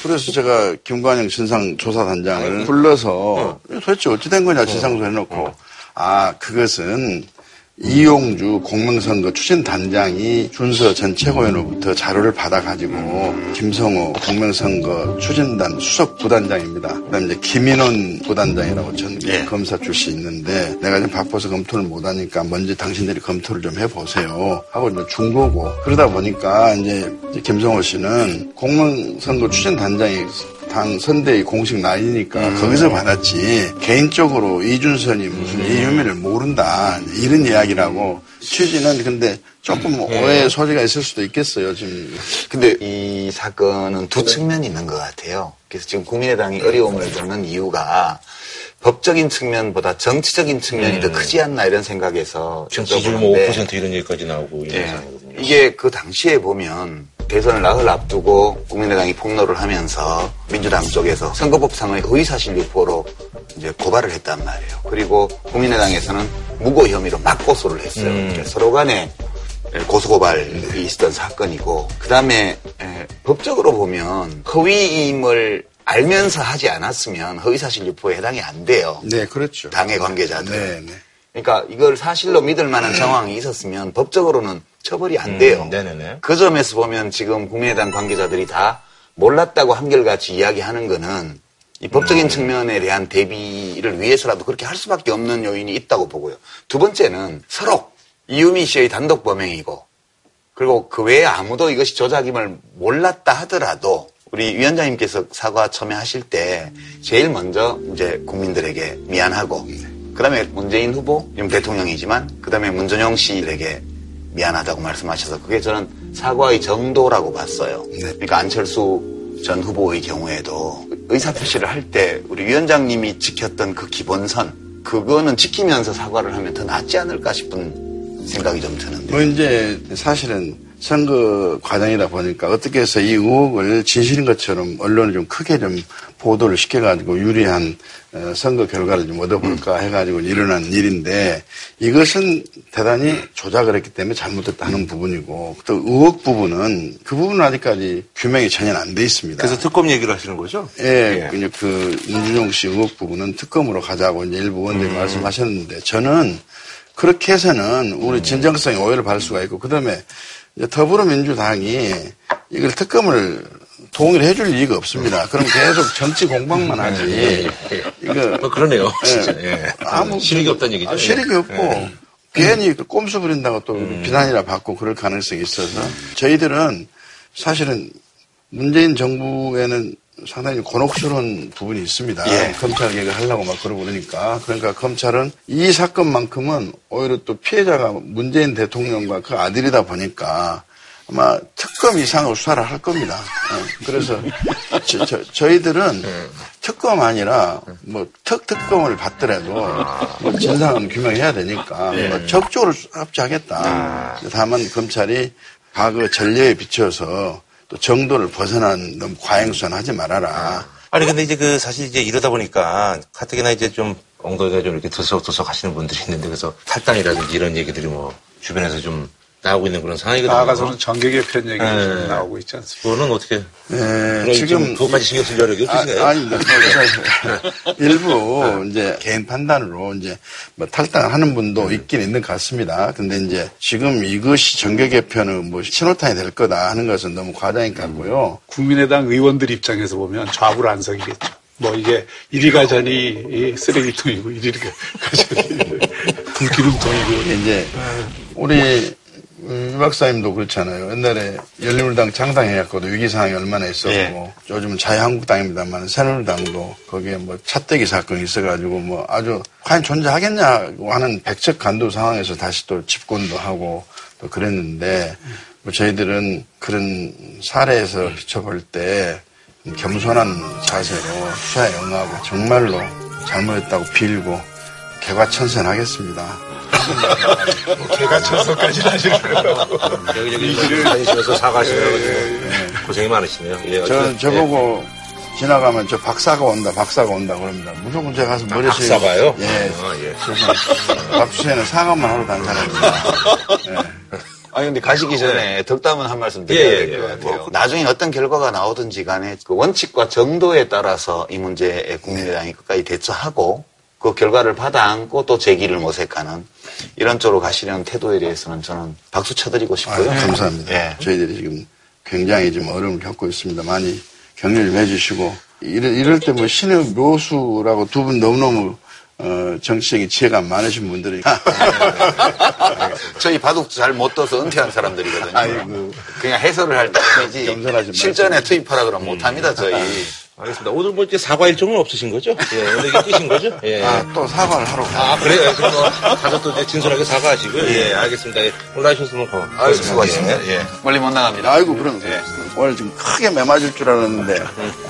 그래서 제가 김관영 진상조사단장을 불러서 도대체 어찌 된 거냐 진상조 해놓고 아 그것은 이용주 공명선거 추진단장이 준서 전 최고위원으로부터 자료를 받아가지고 김성호 공명선거 추진단 수석 부단장입니다. 그다음에 이제 김인원 부단장이라고 전 검사 출신 있는데 내가 좀 바빠서 검토를 못하니까 먼저 당신들이 검토를 좀 해보세요 하고 이제 준 거고 그러다 보니까 이제 김성호 씨는 공명선거 추진단장이 당 선대의 공식 라인이니까 거기서 받았지. 개인적으로 이준선이 무슨 이유미를 모른다. 이런 이야기라고. 취지는 근데 조금 오해 소지가 있을 수도 있겠어요 지금. 근데 이 사건은 두 측면이 있는 것 같아요. 그래서 지금 국민의당이 어려움을 겪는 이유가 법적인 측면보다 정치적인 측면이 더 크지 않나 이런 생각에서 지금 지지율 뭐 여쭤보는데 5% 이런 얘기까지 나오고 이런 예. 상황이거든요. 이게 그 당시에 보면 대선을 나흘 앞두고 국민의당이 폭로를 하면서 민주당 쪽에서 선거법상의 허위사실 유포로 이제 고발을 했단 말이에요. 그리고 국민의당에서는 무고 혐의로 막 고소를 했어요. 그러니까 서로 간에 고소고발이 있었던 사건이고 그 다음에 법적으로 보면 허위임을 알면서 하지 않았으면 허위사실 유포에 해당이 안 돼요. 네 그렇죠 당의 관계자들. 네, 네. 그러니까 이걸 사실로 믿을 만한 정황이 있었으면 법적으로는 처벌이 안 돼요. 음, 네네네. 그 점에서 보면 지금 국민의당 관계자들이 다 몰랐다고 한결같이 이야기하는 거는 이 법적인 음. 측면에 대한 대비를 위해서라도 그렇게 할 수밖에 없는 요인이 있다고 보고요. 두 번째는 서로 이유미 씨의 단독 범행이고 그리고 그 외에 아무도 이것이 조작임을 몰랐다 하더라도 우리 위원장님께서 사과 첨예하실 때 제일 먼저 이제 국민들에게 미안하고 그다음에 문재인 후보 지금 대통령이지만 그다음에 문전용 씨에게 미안하다고 말씀하셔서 그게 저는 사과의 정도라고 봤어요. 그러니까 안철수 전 후보의 경우에도 의사표시를 할 때 우리 위원장님이 지켰던 그 기본선 그거는 지키면서 사과를 하면 더 낫지 않을까 싶은 생각이 좀 드는데. 뭐 이제 사실은 선거 과정이다 보니까 어떻게 해서 이 의혹을 진실인 것처럼 언론을 좀 크게 좀 보도를 시켜가지고 유리한 어, 선거 결과를 좀 얻어볼까 해가지고 일어난 일인데 이것은 대단히 조작을 했기 때문에 잘못됐다는 부분이고 또 의혹 부분은 그 부분은 아직까지 규명이 전혀 안 돼 있습니다. 그래서 특검 얘기를 하시는 거죠? 예, 이제 그 문준용 씨 의혹 부분은 특검으로 가자고 이제 일부 의원들이 말씀하셨는데 저는 그렇게 해서는 우리 진정성에 오해를 받을 수가 있고 그다음에 더불어민주당이 이걸 특검을 동의를 해줄 리가 없습니다. 그럼 계속 정치 공방만 하지. 이거 어, 그러네요. 진짜. 예. 아무 실익이 없다는 얘기죠. 아, 실익이 예. 없고 예. 괜히 그 꼼수 부린다고 또 음. 비난이라 받고 그럴 가능성이 있어서 저희들은 사실은 문재인 정부에는 상당히 곤혹스러운 부분이 있습니다. 예. 검찰 개혁을 하려고 막 그러고 그러니까. 그러니까 검찰은 이 사건만큼은 오히려 또 피해자가 문재인 대통령과 그 아들이다 보니까 아마 특검 이상으로 수사를 할 겁니다. 어, 그래서 저, 희들은 특검 아니라 뭐 특특검을 받더라도 뭐 진상은 규명해야 되니까 예. 뭐 적극적으로 합치하겠다. 다만 검찰이 과거 전례에 비춰서 또 정도를 벗어난 너무 과잉수사는 하지 말아라. 아니 근데 이제 그 사실 이제 이러다 보니까 가뜩이나 이제 좀 엉덩이가 좀 이렇게 들썩들썩 하시는 분들이 있는데 그래서 탈당이라든지 이런 얘기들이 뭐 주변에서 좀 나오고 있는 그런 상황이거든요. 나아가서는 정계 개편 얘기 네. 좀 나오고 있지 않습니까? 그거는 어떻게 예, 그럼 지금 그것까지 신경 쓸 여력이 없으신가요? 아, 아닙니다. <laughs> 일부 이제 개인 판단으로 이제 뭐 탈당을 하는 분도 있긴 있는 것 같습니다. 근데 이제 지금 이것이 정계 개편은 뭐 신호탄이 될 거다 하는 것은 너무 과장인 것 같고요. 국민의당 의원들 입장에서 보면 좌불 안석이겠죠. 뭐 이게 이리 가자니 이 쓰레기통이고 이리 가자니 불기름통이고 이제 우리 유 박사님도 그렇잖아요. 옛날에 열린우리당 창당해갖고도 위기 상황이 얼마나 있었고 예. 요즘은 자유한국당입니다만 새누리당도 거기에 뭐 차떼기 사건이 있어가지고 뭐 아주 과연 존재하겠냐고 하는 백척 간도 상황에서 다시 또 집권도 하고 또 그랬는데 뭐 저희들은 그런 사례에서 비춰볼 때 겸손한 자세로 수사에 응하고 정말로 잘못했다고 빌고 개과천선하겠습니다. <laughs> 개과천선까지 하시더라고. 여기저기 다니시면서 사과하시느라고 지금 고생이 많으시네요. 예, 저, 저보고 지나가면 저 박사가 온다, 박사가 온다 그럽니다. 무조건 제가 가서 머리 숙이고. 박사가요? 예. 아, 예. 그래서 밥주에는 사과만 하러 간 사람입니다. 아니 근데 가시기 전에 덕담은 한 말씀 예, 드려야 예, 될것 예. 같아요. 뭐. 나중에 어떤 결과가 나오든지 간에 그 원칙과 정도에 따라서 이 문제에 국민의당이 끝까지 대처하고 그 결과를 받아 안고 또 제기를 모색하는 이런 쪽으로 가시려는 태도에 대해서는 저는 박수 쳐드리고 싶고요. 감사합니다. 예. 저희들이 지금 굉장히 지금 어려움을 겪고 있습니다. 많이 격려를 좀 해주시고 이럴, 이럴 때 뭐 신의 묘수라고 두 분 너무너무 어, 정치적인 지혜가 많으신 분들이 <laughs> 저희 바둑 잘 못 떠서 은퇴한 사람들이거든요. 아이고. 그냥 해설을 할 뿐이지 실전에 투입하라 그러면 못합니다 저희. 알겠습니다. 오늘 뭐 이제 사과 일정은 없으신 거죠? 예, 오늘 이게 끝인 거죠? 예. 아, 또 사과를 하러 아, 그래요? 그럼 뭐, 가서 또 이제 진솔하게 사과하시고요. 예, 알겠습니다. 예, 오늘 하셨으면 고맙습니다. 아유 수고하셨습니다. 예. 멀리 못 나갑니다. 아이고 그런 거 오늘 좀 크게 매맞을 줄 알았는데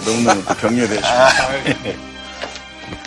너무너무 또 격려를 해주시고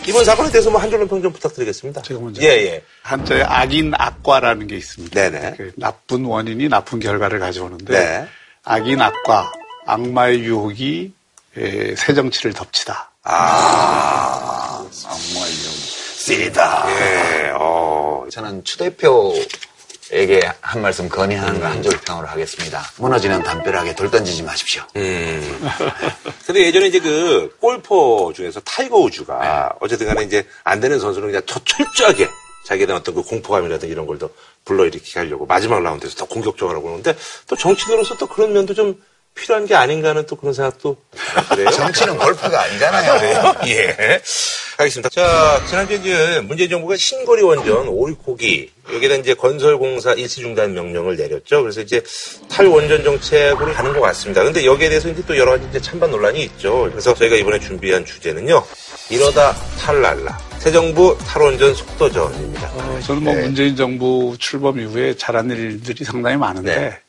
이번 사건에 대해서 뭐 한 줄로 평 좀 부탁드리겠습니다. 제가 먼저. 예, 예. 한자에 악인 악과라는 게 있습니다. 네네. 그 나쁜 원인이 나쁜 결과를 가져오는데 네. 악인 악과 악마의 유혹이 에, 새 정치를 덮치다. 아, 쓰리다. 예, 어. 저는 추 대표에게 한 말씀 건의하는 거한줄 평으로 하겠습니다. 무너지는 담벼락에 돌 던지지 마십시오. 음. <laughs> 근데 예전에 이제 그 골퍼 중에서 타이거 우즈가 어쨌든 간에 이제 안 되는 선수는 그냥 더 철저하게 자기에 대한 어떤 그 공포감이라든가 이런 걸 더 불러일으키게 하려고 마지막 라운드에서 더 공격적으로 하고 그러는데 또 정치인으로서 또 그런 면도 좀 필요한 게 아닌가 하는 또 그런 생각도 그래요. 정치는 골프가 아니잖아요. 그래요? 예. 알겠습니다. 자, 지난주에 이제 문재인 정부가 신거리 원전 오리코기 여기에 대한 이제 건설공사 일시 중단 명령을 내렸죠. 그래서 이제 탈원전 정책으로 가는 것 같습니다. 근데 여기에 대해서 이제 또 여러 가지 이제 찬반 논란이 있죠. 그래서 저희가 이번에 준비한 주제는요. 이러다 탈랄라. 새 정부 탈원전 속도전입니다. 어, 저는 뭐 문재인 정부 출범 이후에 잘한 일들이 상당히 많은데 네.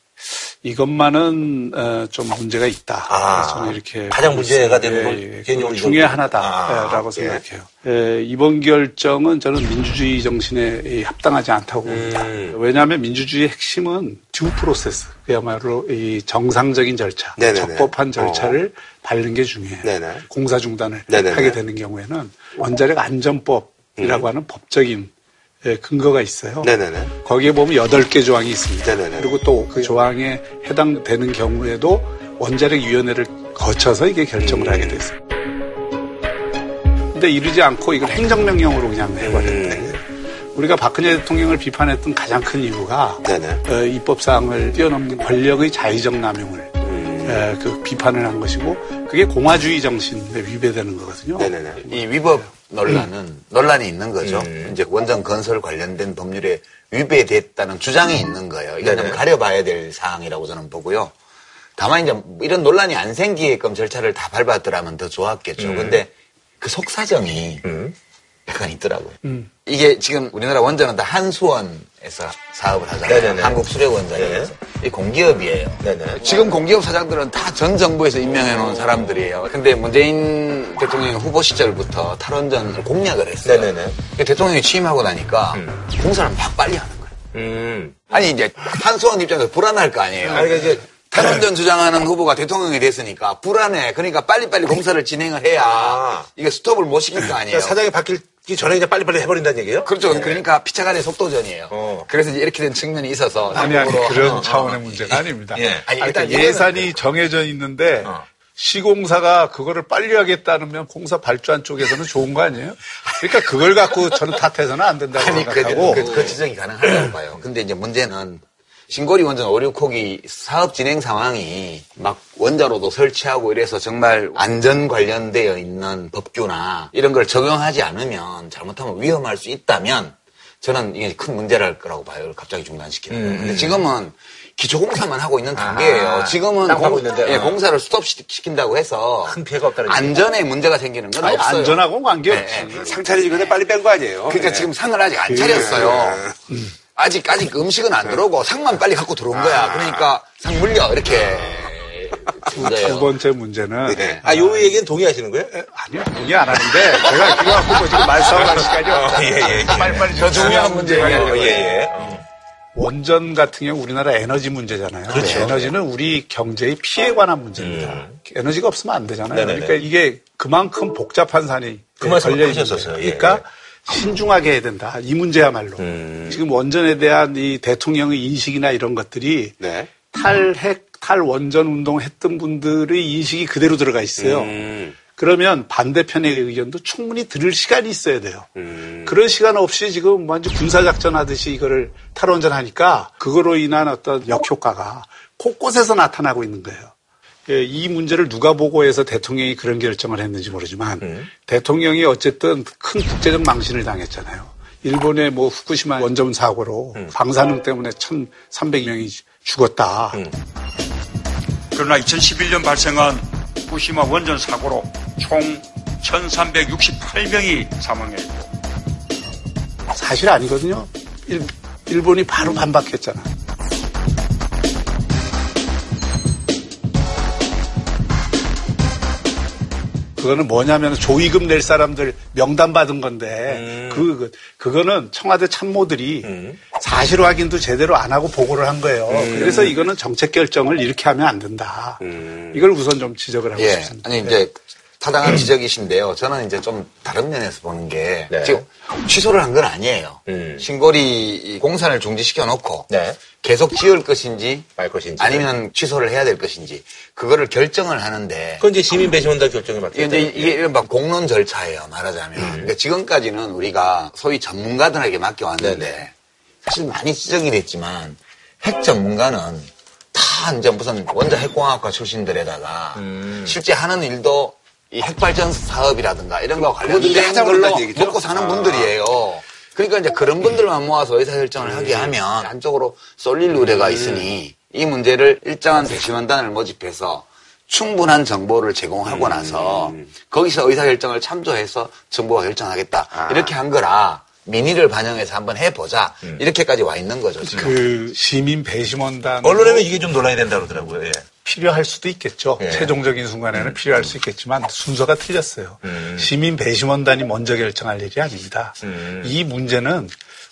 이것만은 어, 좀 문제가 있다. 아, 저는 이렇게 가장 문제가. 되는 건 예, 예. 그 중에 하나다라고 아, 생각해요. 예, 이번 결정은 저는 민주주의 정신에 이 합당하지 않다고 봅니다. 음. 왜냐하면 민주주의의 핵심은 듀 프로세스, 그야말로 이 정상적인 절차, 네네네. 적법한 절차를 밟는 게 중요해요. 네네. 공사 중단을 네네네. 하게 되는 경우에는 원자력 안전법이라고 하는 법적인 예, 근거가 있어요. 네네네. 거기에 보면 여덟 개 조항이 있습니다. 네네네. 그리고 또 그 조항에 해당되는 경우에도 원자력위원회를 거쳐서 이게 결정을 하게 됐어요. 근데 이러지 않고 이걸 행정명령으로 그냥 내버렸대. 음. 우리가 박근혜 대통령을 비판했던 가장 큰 이유가. 어, 입법사항을 뛰어넘는 권력의 자의적 남용을 음. 에, 그 비판을 한 것이고 그게 공화주의 정신에 위배되는 거거든요. 네네네. 이 위법 논란은 논란이 있는 거죠. 음. 이제 원전 건설 관련된 법률에 위배됐다는 주장이 있는 거예요. 이건 좀. 가려봐야 될 사항이라고 저는 보고요. 다만 이제 이런 논란이 안 생기게끔 절차를 다 밟았더라면 더 좋았겠죠. 음. 근데 그 속사정이 음. 약간 있더라고요. 음. 이게 지금 우리나라 원전은 다 한수원 에서 사업을 하잖아요. 네네네. 한국 수력원전에서. 이 공기업이에요. 네네. 지금 공기업 사장들은 다 전 정부에서 임명해 놓은 사람들이에요. 근데 문재인 대통령 후보 시절부터 탈원전을 공약을 했어요. 네네네. 대통령이 취임하고 나니까 공사를 막 빨리 하는 거예요. 음. 아니 이제 한수원 입장에서 불안할 거 아니에요. 아니, 그러니까 이제 탈원전 주장하는 후보가 대통령이 됐으니까 불안해. 그러니까 빨리빨리 공사를 진행을 해야 아. 이게 스톱을 못 시킬 거 아니에요. 그러니까 사장이 바뀌 기 전에 그냥 빨리빨리 해버린다는 얘기예요? 그렇죠. 그러니까 피차 간의 속도전이에요. 어. 그래서 이제 이렇게 된 측면이 있어서 아니, 아니, 그런 어, 어, 차원의 어. 문제가 아닙니다. 예. 아니, 그러니까 일단 이거는 예산이 정해져 있는데 어. 시공사가 그거를 빨리 하겠다면 공사 발주한 쪽에서는 좋은 거 아니에요? 그러니까 그걸 갖고 저는 탓해서는 안 된다고 아니, 그, 생각하고 그, 그 지적이 가능하다고 봐요. 근데 이제 문제는 신고리 원전 오류코기 사업 진행 상황이 막 원자로도 설치하고 이래서 정말 안전 관련되어 있는 법규나 이런 걸 적용하지 않으면 잘못하면 위험할 수 있다면 저는 이게 큰 문제랄 거라고 봐요. 갑자기 중단시키는 거. 근데 지금은 기초공사만 하고 있는 단계예요. 아, 지금은 공, 있는데, 예, 어. 공사를 스톱시킨다고 해서 큰 피해가 없다는. 안전에 문제가 생기는 건 아니, 없어요. 안전하고 관계없지. 예, 예. 상차리지 근데 빨리 뺀 거 아니에요? 그러니까 예. 지금 상을 아직 안 차렸어요. 아직 아직 음식은 안 들어오고 상만 빨리 갖고 들어온 거야. 그러니까 상 물려 이렇게 준 두. 번째 문제는 네. 아, 요 얘기는 동의하시는 거예요? 아니요, 동의 안 하는데 제가 그거 갖고 뭐 지금 말싸움할 시간이 없다. 예, 예, 예. 빨리 빨리 더 중요한 문제예요. 어, 예, 예. 어. 원전 같은 경우 우리나라 에너지 문제잖아요. 그렇죠. 에너지는 우리 경제의 피해에 관한 문제입니다. 에너지가 없으면 안 되잖아요. 네네네. 그러니까 이게 그만큼 복잡한 산이 그 걸려 하셨었어요. 거예요. 예. 그러니까 신중하게 해야 된다. 이 문제야말로. 음. 지금 원전에 대한 이 대통령의 인식이나 이런 것들이 네. 탈핵, 탈원전 운동 했던 분들의 인식이 그대로 들어가 있어요. 음. 그러면 반대편의 의견도 충분히 들을 시간이 있어야 돼요. 음. 그런 시간 없이 지금 완전 군사작전 하듯이 이거를 탈원전 하니까 그거로 인한 어떤 역효과가 곳곳에서 나타나고 있는 거예요. 예, 이 문제를 누가 보고해서 대통령이 그런 결정을 했는지 모르지만 음. 대통령이 어쨌든 큰 국제적 망신을 당했잖아요. 일본의 뭐 후쿠시마 원전 사고로 음. 방사능 때문에 1,300명이 죽었다. 그러나 2011년 발생한 후쿠시마 원전 사고로 총 1368명이 사망했고 사실 아니거든요. 일, 일본이 바로 반박했잖아. 그거는 뭐냐면 조의금 낼 사람들 명단 받은 건데 그, 그 그거는 청와대 참모들이 사실 확인도 제대로 안 하고 보고를 한 거예요. 그래서 이거는 정책 결정을 이렇게 하면 안 된다. 이걸 우선 좀 지적을 하고 예. 싶습니다. 아니 이제 타당한 <clears throat> 지적이신데요. 저는 이제 좀 다른 면에서 보는 게 네. 지금 취소를 한 건 아니에요. 음. 신고리 공사를 중지시켜 놓고 네. 계속 지을 것인지 말 것인지. 아니면 취소를 해야 될 것인지 그거를 결정을 하는데 그건 이제 시민 배심원단 결정에 맡겼다. 이제 이게 이른바 공론 절차예요. 말하자면. 그러니까 지금까지는 우리가 소위 전문가들에게 맡겨 왔는데 사실 많이 지적이 됐지만 핵 전문가는 다 이제 무슨 원자 핵공학과 출신들에다가 실제 하는 일도 이 핵발전 사업이라든가 이런 거와 관련된 걸로? 먹고 사는 아. 분들이에요. 그러니까 이제 그런 분들만 모아서 의사결정을 하게 하면 한쪽으로 쏠릴 우려가 있으니 이 문제를 일정한 배심원단을 모집해서 충분한 정보를 제공하고 나서 거기서 의사결정을 참조해서 정부가 결정하겠다. 이렇게 한 거라 민의를 반영해서 한번 해보자. 이렇게까지 와 있는 거죠. 지금. 그 시민 배심원단 언론에는 이게 좀 논란이 된다 그러더라고요. 예. 필요할 수도 있겠죠. 예. 최종적인 순간에는 필요할 수 있겠지만 순서가 틀렸어요. 음. 시민 배심원단이 먼저 결정할 일이 아닙니다. 음. 이 문제는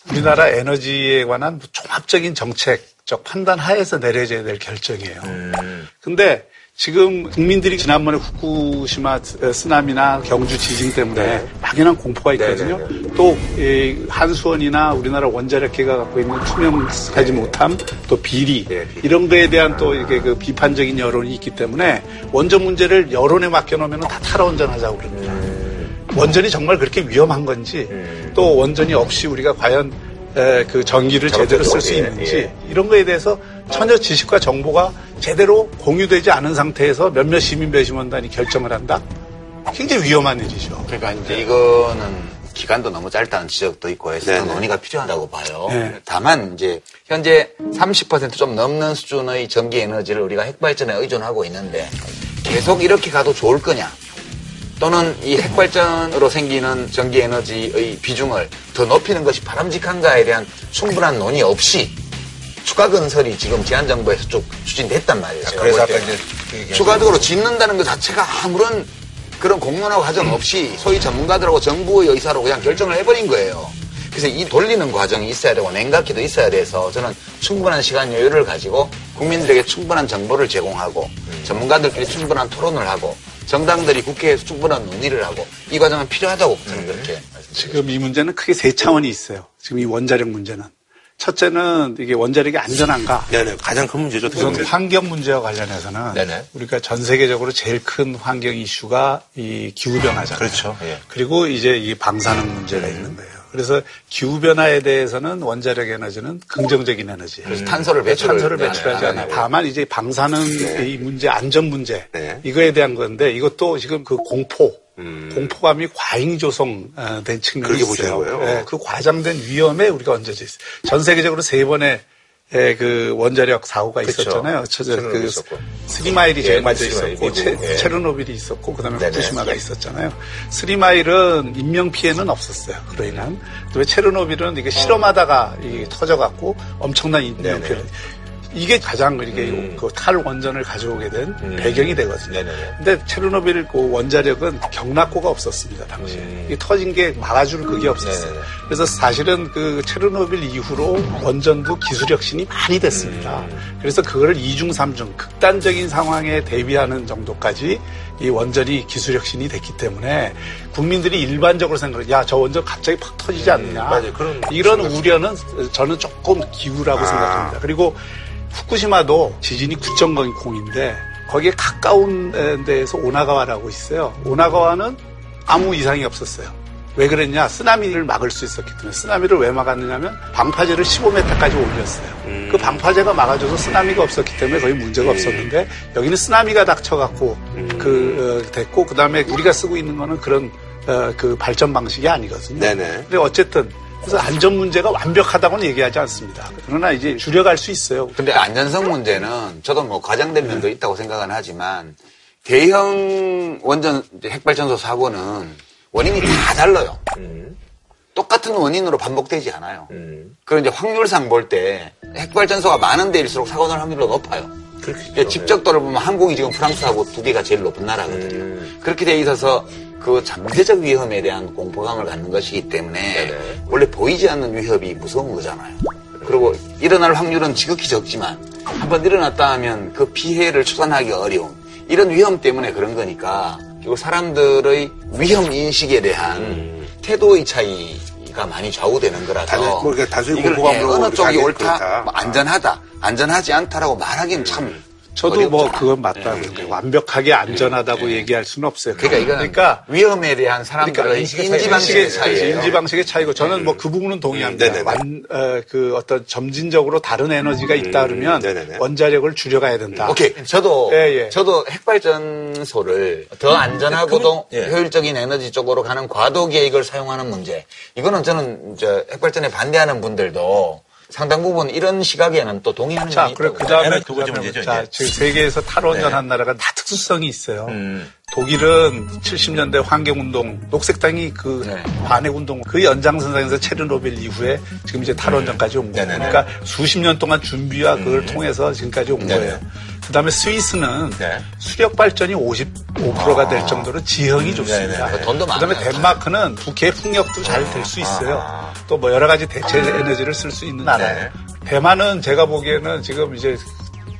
우리나라 에너지에 관한 종합적인 정책적 판단 하에서 내려져야 될 결정이에요. 음. 근데 지금 국민들이 지난번에 후쿠시마 쓰나미나 경주 지진 때문에 막연한 공포가 있거든요. 네. 네네네. 또이 한수원이나 우리나라 원자력계가 갖고 있는 투명하지 못함, 또 비리 네, 비리. 이런 거에 대한 또 이게 그 비판적인 여론이 있기 때문에 원전 문제를 여론에 맡겨놓으면 다 탈원전하자고 그럽니다. 음. 원전이 정말 그렇게 위험한 건지 또 원전이 없이 우리가 과연 에, 그 전기를 제대로 쓸수 예, 있는지 예. 이런 거에 대해서 전혀 지식과 정보가 제대로 공유되지 않은 상태에서 몇몇 시민 배심원단이 결정을 한다? 굉장히 위험한 일이죠. 그러니까 이제 이거는 기간도 너무 짧다는 지적도 있고 해서 네네. 논의가 필요하다고 봐요. 네. 다만 이제 현재 30%좀 넘는 수준의 전기 에너지를 우리가 핵발전에 의존하고 있는데 계속 이렇게 가도 좋을 거냐? 또는 이 핵발전으로 생기는 전기 에너지의 비중을 더 높이는 것이 바람직한가에 대한 충분한 논의 없이 추가 건설이 지금 지한정부에서 쭉 추진됐단 말이에요. 제가 그래서 볼 아까 때. 이제 그 추가적으로 짓는다는 것 자체가 아무런 그런 공론화 과정 없이 소위 전문가들하고 정부의 의사로 그냥 결정을 해버린 거예요. 그래서 이 돌리는 과정이 있어야 되고 냉각기도 있어야 돼서 저는 충분한 시간 여유를 가지고 국민들에게 충분한 정보를 제공하고 전문가들끼리 충분한 토론을 하고 정당들이 국회에서 충분한 논의를 하고 이 과정은 필요하다고 저는 그렇게 지금 이 문제는 크게 세 차원이 있어요. 지금 이 원자력 문제는. 첫째는 이게 원자력이 안전한가? 네네. 가장 큰 문제죠. 우선. 환경 문제와 관련해서는 네네. 우리가 전 세계적으로 제일 큰 환경 이슈가 이 기후 변화잖아요. 그렇죠. 예. 그리고 이제 이 방사능 문제가 있는 거예요. 그래서 기후 변화에 대해서는 원자력 에너지는 긍정적인 에너지. 그래서 탄소를 배출을 탄소를 네, 배출하지 네, 않아요. 네. 다만 이제 방사능 이 문제, 안전 문제 네. 이거에 대한 건데 이것도 지금 그 공포. 공포감이 과잉 조성된 측면이 그렇게 있어요. 보시는 거예요? 예, 그 과장된 위험에 우리가 얹어져 있어요. 전 세계적으로 세 번의 예, 그 원자력 사고가 그쵸. 있었잖아요. 저, 저, 체르노빌 그. 스리마일이 예, 제일 먼저 스리마일, 있었고 예. 체르노빌이 있었고 그다음에 네네. 후쿠시마가 예. 있었잖아요. 스리마일은 인명 피해는 없었어요. 그로 인한. 그다음에 체르노빌은 이게 실험하다가 이게 터져갖고 엄청난 인명. 피해. 이게 가장 이렇게 그 탈원전을 가져오게 된 배경이 되거든요. 근데 체르노빌 그 원자력은 경락고가 없었습니다 당시에. 이 터진 게 막아줄 그게 없었어요. 그래서 사실은 그 체르노빌 이후로 원전도 기술 혁신이 많이 됐습니다. 그래서 그거를 이중삼중 극단적인 상황에 대비하는 정도까지 이 원전이 기술 혁신이 됐기 때문에 국민들이 일반적으로 생각을 야 저 원전 갑자기 팍 터지지 않느냐 맞아요. 그런 이런 우려는 저는 조금 기우라고 생각합니다. 그리고 후쿠시마도 지진이 9.0인데 거기에 가까운 데에서 오나가와라고 있어요. 오나가와는 아무 이상이 없었어요. 왜 그랬냐? 쓰나미를 막을 수 있었기 때문에 쓰나미를 왜 막았느냐면 방파제를 15m까지 올렸어요. 그 방파제가 막아줘서 쓰나미가 없었기 때문에 거의 문제가 없었는데 여기는 쓰나미가 닥쳐갖고 그 어, 됐고 그 다음에 우리가 쓰고 있는 거는 그런 어, 그 발전 방식이 아니거든요. 네네. 근데 어쨌든 그래서 안전 문제가 완벽하다고는 얘기하지 않습니다. 그러나 이제 줄여갈 수 있어요. 근데 안전성 문제는 저도 뭐 과장된 면도 있다고 생각은 하지만 대형 원전 핵발전소 사고는 원인이 다 달라요. 똑같은 원인으로 반복되지 않아요. 그리고 이제 확률상 볼 때 핵발전소가 많은 데일수록 사고 날 확률이 높아요. 이제 집적도를 보면 한국이 지금 프랑스하고 두 개가 제일 높은 나라거든요. 그렇게 돼 있어서 그 잠재적 위험에 대한 공포감을 갖는 것이기 때문에 원래 보이지 않는 위협이 무서운 거잖아요. 그리고 일어날 확률은 지극히 적지만 한번 일어났다 하면 그 피해를 추산하기가 어려운 이런 위험 때문에 그런 거니까 결국 사람들의 위험 인식에 대한 태도의 차이 가 많이 좌우되는 거라서 뭐 그러니까 이걸 예, 어느 쪽이 옳다, 그렇다. 뭐 안전하다, 안전하지 않다라고 말하기는 참 저도 뭐 어렵잖아. 그건 맞다고 생각해요. 완벽하게 안전하다고 얘기할 수는 없어요. 그러니까 이거는 위험에 대한 사람들의 인지 방식의 차이예요. 인지 방식의 차이고 저는 뭐 그 부분은 동의합니다. 네네네. 완, 어, 그 어떤 점진적으로 다른 에너지가 있다 그러면 네네네. 원자력을 줄여가야 된다. 오케이. 저도 예, 예. 저도 핵발전소를 더 안전하고도 예. 효율적인 에너지 쪽으로 가는 과도 계획을 사용하는 문제. 이거는 저는 핵발전에 반대하는 분들도 상당 부분 이런 시각에는 또 동의하는 자, 면이 그래 그 다음에. 두 번째 문제죠, 자. 지금 세계에서 탈원전 네. 한 나라가 다 특수성이 있어요. 음. 독일은 70년대 환경운동, 녹색당이 그 네. 반핵운동, 그 연장선상에서 체르노빌 이후에 지금 이제 탈원전까지 온 거예요. 네네네. 그러니까 수십 년 동안 준비와 그걸 통해서 지금까지 온 네네. 거예요. 그 다음에 스위스는 네. 수력 발전이 55%가 될 정도로 지형이 좋습니다. 네네. 돈도 그 다음에 많아요. 덴마크는 북해 풍력도 잘 될 수 있어요. 또뭐 여러 가지 대체 에너지를 쓸 수 있는 나라예요. 대만은 제가 보기에는 지금 이제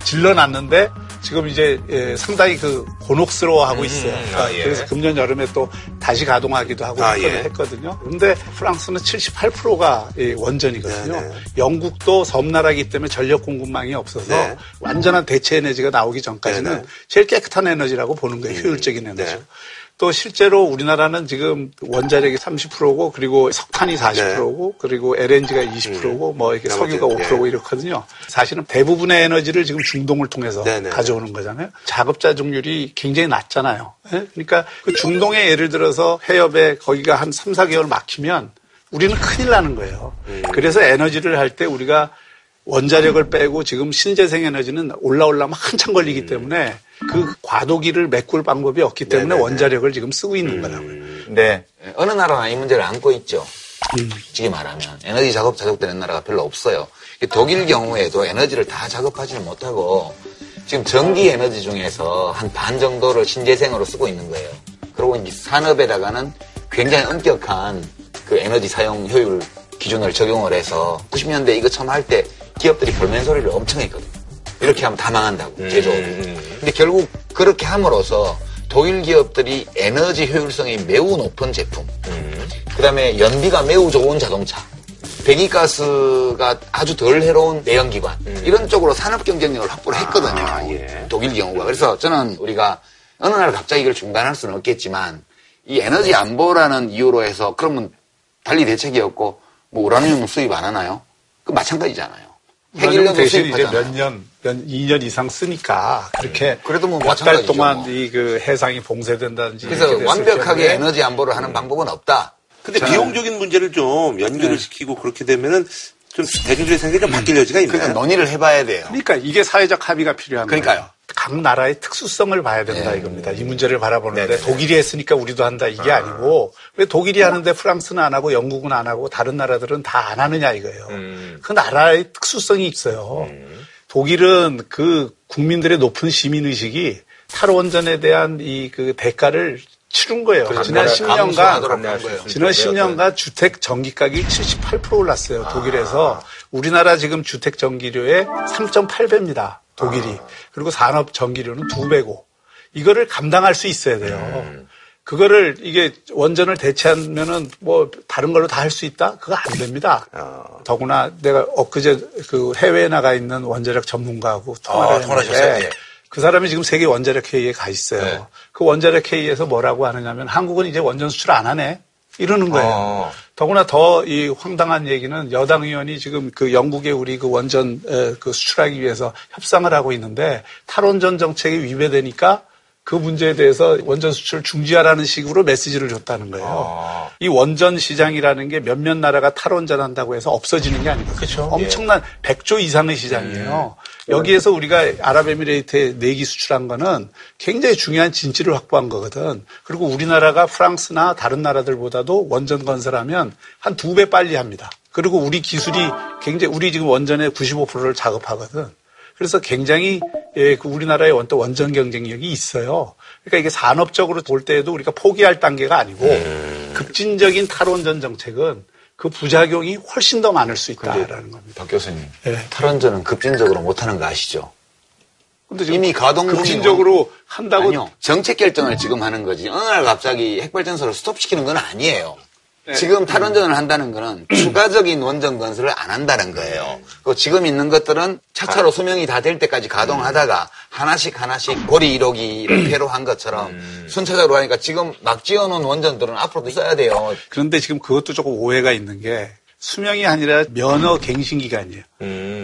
질러놨는데 지금 이제 예, 상당히 그 곤혹스러워하고 있어요. 아, 예. 그래서 금년 여름에 또 다시 가동하기도 하고 아, 했거든- 예. 했거든요. 근데 프랑스는 78%가 원전이거든요. 네, 네. 영국도 섬나라이기 때문에 전력 공급망이 없어서 네. 완전한 대체 에너지가 나오기 전까지는 네, 네. 제일 깨끗한 에너지라고 보는 거예요. 효율적인 에너지. 네. 또 실제로 우리나라는 지금 원자력이 30%고 그리고 석탄이 40%고 그리고 LNG가 20%고 뭐 이렇게 석유가 5%고 예. 이렇거든요. 사실은 대부분의 에너지를 지금 중동을 통해서 네네. 가져오는 거잖아요. 작업자족률이 굉장히 낮잖아요. 예? 그러니까 그 중동에 예를 들어서 해협에 거기가 한 3, 4개월 막히면 우리는 큰일 나는 거예요. 그래서 에너지를 할 때 우리가 원자력을 빼고 지금 신재생 에너지는 올라오려면 한참 걸리기 때문에 그 과도기를 메꿀 방법이 없기 때문에 네네네. 원자력을 지금 쓰고 있는 거라고요. 근데 어느 나라나 이 문제를 안고 있죠. 음. 솔직히 말하면 에너지 작업 자족되는 나라가 별로 없어요. 독일 경우에도 에너지를 다 작업하지는 못하고 지금 전기 에너지 중에서 한 반 정도를 신재생으로 쓰고 있는 거예요. 그리고 이제 산업에다가는 굉장히 엄격한 그 에너지 사용 효율 기준을 적용을 해서 90년대 이거 처음 할 때 기업들이 볼멘 소리를 엄청 했거든요. 이렇게 하면 다 망한다고 제조업이. 근데 결국 그렇게 함으로써 독일 기업들이 에너지 효율성이 매우 높은 제품, 그다음에 연비가 매우 좋은 자동차, 배기가스가 아주 덜 해로운 내연기관 이런 쪽으로 산업 경쟁력을 확보를 했거든요. 독일 경우가 그래서 저는 우리가 어느 날 갑자기 이걸 중단할 수는 없겠지만 이 에너지 안보라는 이유로 해서 그러면 달리 대책이 없고 뭐 우라늄 수입 안 하나요? 그 마찬가지잖아요. 핵일년도 대신 이제. 몇 년, 몇 2년 이상 쓰니까 그렇게 그래도 뭐 몇 달 동안 뭐. 이그 해상이 봉쇄된다든지 그래서 완벽하게 에너지 안보를 하는 방법은 없다. 근데 자. 비용적인 문제를 좀 연결을 네. 시키고 그렇게 되면은 좀 대중들의 생각이 좀 바뀔 여지가 있나요? 그러니까 논의를 해봐야 돼요. 그러니까 이게 사회적 합의가 필요한 그러니까요. 각 나라의 특수성을 봐야 된다 네. 이겁니다. 이 문제를 바라보는데 네네네. 독일이 했으니까 우리도 한다 이게 아. 니고왜 독일이 하는데 프랑스는 안 하고 영국은 안 하고 다른 나라들은 다 안 하느냐 이거예요. 음. 그 나라의 특수성이 있어요. 독일은 그 국민들의 높은 시민 의식이 탈원전에 대한 이 그 대가를 치른 거예요. 그렇죠. 지난 감수하도록 10년간 감내할 수 있습니다. 지난 10년간 주택 전기 가격이 78% 올랐어요. 독일에서 우리나라 지금 주택 전기료의 3.8배입니다. 독일이. 그리고 산업 전기료는 2배고 이거를 감당할 수 있어야 돼요. 그거를 이게 원전을 대체하면은 뭐 다른 걸로 다 할 수 있다? 그거 안 됩니다. 더구나 내가 엊그제 그 해외에 나가 있는 원자력 전문가하고 통화를 아, 했는데? 예. 그 사람이 지금 세계 원자력 회의에 가 있어요. 네. 그 원자력 회의에서 뭐라고 하느냐면 한국은 이제 원전 수출 안 하네. 이러는 거예요. 어. 더구나 더 이 황당한 얘기는 여당 의원이 지금 그 영국에 우리 그 원전 에, 그 수출하기 위해서 협상을 하고 있는데 탈원전 정책이 위배되니까 그 문제에 대해서 원전 수출 중지하라는 식으로 메시지를 줬다는 거예요. 이 원전 시장이라는 게 몇몇 나라가 탈원전한다고 해서 없어지는 게 아니거든요. 엄청난 100조 이상의 시장이에요. 여기에서 우리가 아랍에미레이트에 내기 수출한 거는 굉장히 중요한 진지를 확보한 거거든. 그리고 우리나라가 프랑스나 다른 나라들보다도 원전 건설하면 한 두 배 빨리 합니다. 그리고 우리 기술이 굉장히 우리 지금 원전의 95%를 작업하거든. 그래서 굉장히 예, 그 우리나라의 원- 또 원전 경쟁력이 있어요. 그러니까 이게 산업적으로 볼 때에도 우리가 포기할 단계가 아니고 급진적인 탈원전 정책은 그 부작용이 훨씬 더 많을 수 있다라는 겁니다. 박 교수님, 예. 탈원전은 급진적으로 못하는 거 아시죠? 근데 이미 가동 급진적으로 한다고 아니요. 정책 결정을 지금 하는 거지. 어느 날 갑자기 핵발전소를 스톱시키는 건 아니에요. 네. 지금 탈원전을 한다는 거는 추가적인 원전 건설을 안 한다는 거예요. 그 지금 있는 것들은 차차로 수명이 다 될 때까지 가동하다가 하나씩 하나씩 고리 1호기를 폐로 한 <clears throat> 것처럼 순차적으로 하니까 지금 막 지어놓은 원전들은 앞으로도 있어야 돼요. 그런데 지금 그것도 조금 오해가 있는 게 수명이 아니라 면허 갱신 기간이에요.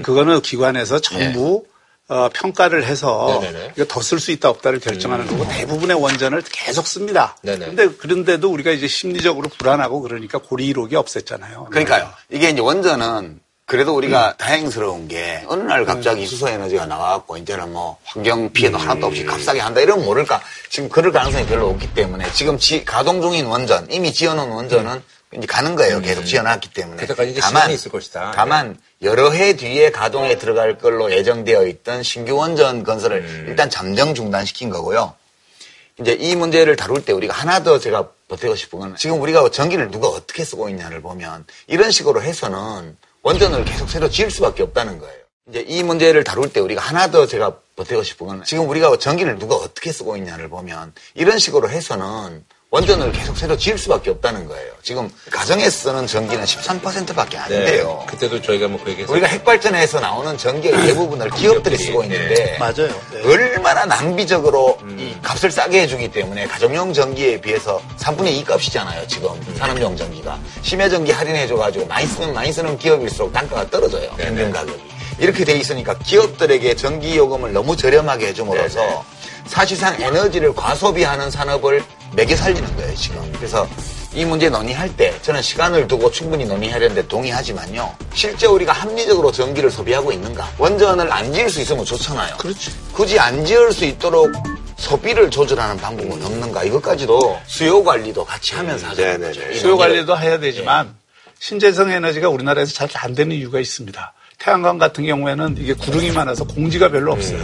그거는 기관에서 전부 어, 평가를 해서 네네네. 이거 더 쓸 수 있다 없다를 결정하는 거고 대부분의 원전을 계속 씁니다. 네네. 근데 그런데도 우리가 이제 심리적으로 불안하고 그러니까 고리 1호기 없앴잖아요. 그러니까요. 이게 이제 원전은 그래도 우리가 다행스러운 게 어느 날 갑자기 수소 에너지가 나와갖고 이제는 뭐 환경 피해도 하나도 없이 값싸게 한다 이러면 모를까. 지금 그럴 가능성이 별로 없기 때문에 지금 지- 가동 중인 원전, 이미 지어놓은 원전은 이제 가는 거예요. 계속 지어놨기 때문에. 그때까지 이제 다만, 시간이 있을 것이다. 다만 여러 해 뒤에 가동에 들어갈 걸로 예정되어 있던 신규 원전 건설을 일단 잠정 중단시킨 거고요. 이제 이 문제를 다룰 때 우리가 하나 더 제가 보태고 싶은 건 지금 우리가 전기를 누가 어떻게 쓰고 있냐를 보면 이런 식으로 해서는 원전을 계속 새로 지을 수밖에 없다는 거예요. 이제 이 문제를 다룰 때 우리가 하나 더 제가 보태고 싶은 건 지금 우리가 전기를 누가 어떻게 쓰고 있냐를 보면 이런 식으로 해서는 원전을 계속 새로 지을 수밖에 없다는 거예요. 지금 가정에서 쓰는 전기는 13%밖에 안 돼요. 그때도 저희가 뭐 그 얘기했어요. 우리가 핵발전에서 나오는 전기의 대부분을 기업들이 쓰고 있는데 맞아요. 얼마나 낭비적으로 이 값을 싸게 해주기 때문에 가정용 전기에 비해서 3분의 2 값이잖아요. 지금 산업용 전기가 심야 전기 할인해줘가지고 많이 쓰는 많이 쓰는 기업일수록 단가가 떨어져요. 평균 가격이 이렇게 돼 있으니까 기업들에게 전기 요금을 너무 저렴하게 해줌으로써 사실상 에너지를 과소비하는 산업을 매겨 살리는 거예요 지금. 그래서 이 문제 논의할 때 저는 시간을 두고 충분히 논의하려는데 동의하지만요. 실제 우리가 합리적으로 전기를 소비하고 있는가? 원전을 안 지을 수 있으면 좋잖아요. 그렇지. 굳이 안 지을 수 있도록 소비를 조절하는 방법은 없는가? 이것까지도 수요 관리도 같이 하면서 하자는 거죠. 이 수요. 관리도 해야 되지만 신재생 에너지가 우리나라에서 잘 안 되는 이유가 있습니다. 태양광 같은 경우에는 이게 구릉이 많아서 공지가 별로 없어요.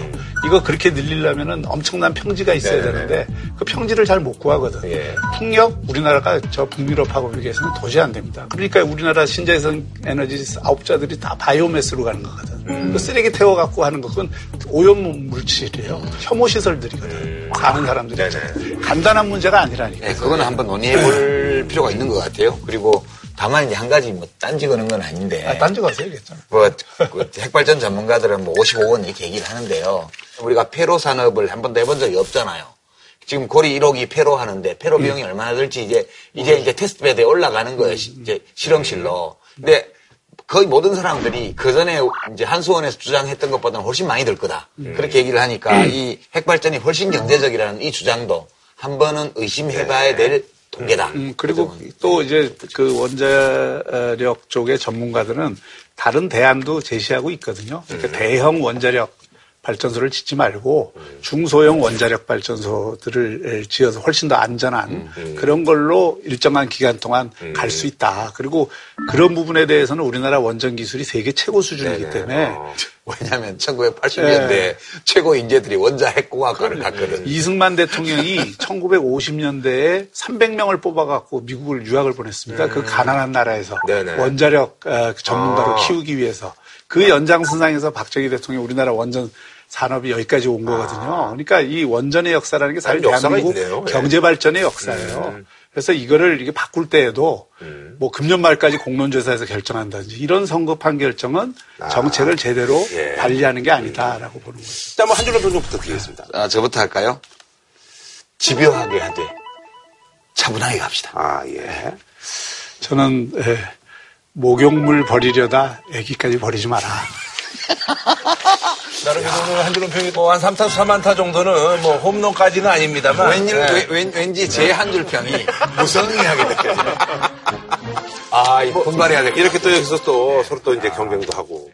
이거 그렇게 늘리려면은 엄청난 평지가 있어야 네네네. 되는데 그 평지를 잘 못 구하거든. 예. 풍력 우리나라가 저 북유럽하고 비교해서는 도저히 안 됩니다. 그러니까 우리나라 신재생 에너지 사업자들이 다 바이오매스로 가는 거거든. 그 쓰레기 태워 갖고 하는 것은 오염 물질이에요. 혐오 시설들이거든. 아는 사람들이 있잖아요. 간단한 문제가 아니라니까. 네, 그거는 한번 논의해 볼 필요가 있는 것 같아요. 그리고 다만 이제 한 가지 뭐 딴지 거는 건 아닌데. 아, 딴지 가세요, 괜찮아. 뭐, 그 핵발전 전문가들은 뭐 55원 이렇게 얘기를 하는데요. 우리가 폐로 산업을 한 번도 해본 적이 없잖아요. 지금 고리 1호기 폐로 하는데 폐로 비용이 얼마나 들지 이제 이제 이제 테스트 베드에 올라가는 거예요. 시- 이제 실험실로. 근데 거의 모든 사람들이 그 전에 이제 한수원에서 주장했던 것보다는 훨씬 많이 들 거다. 그렇게 얘기를 하니까 이 핵발전이 훨씬 경제적이라는 이 주장도 한 번은 의심해봐야 될 통계다. 음, 그리고 또 이제 그 원자력 쪽의 전문가들은 다른 대안도 제시하고 있거든요. 그러니까 대형 원자력 발전소를 짓지 말고 중소형 원자력 발전소들을 지어서 훨씬 더 안전한 그런 걸로 일정한 기간 동안 갈 수 있다. 그리고 그런 부분에 대해서는 우리나라 원전 기술이 세계 최고 수준이기 때문에 왜냐하면 1980년대 에 최고 인재들이 원자 핵 공학과를 갔거든. 이승만 대통령이 <laughs> 1950년대에 300명을 뽑아갖고 미국을 유학을 보냈습니다. 그 가난한 나라에서 네네. 원자력 어, 전문가로 아. 키우기 위해서 그 연장선상에서 박정희 대통령이 우리나라 원전 산업이 여기까지 온 거거든요. 그러니까 이 원전의 역사라는 게 사실 아. 대한민국. 예. 경제 발전의 역사예요. 그래서 이거를 이게 바꿀 때에도 음. 뭐 금년 말까지 공론조사에서 결정한다든지 이런 성급한 결정은 아. 정책을 제대로 예. 관리하는 게 아니다라고 보는 거죠. 자, 뭐한 줄로 평좀 부탁드리겠습니다. 아, 저부터 할까요? 집요하게 하되 차분하게 갑시다. 아, 예. 저는 예, 목욕물 버리려다 애기까지 버리지 마라. 나름 오늘 한 줄로 평이 뭐한 3타, 4만타 정도는 뭐 홈런까지는 아닙니다만. 왠지, 예. 왠, 왠지 제 한 줄 평이 무성의하게 느껴져요. 아, 이 분발해야 될 이렇게 또 여기서 또 서로 또 이제 경쟁도 하고.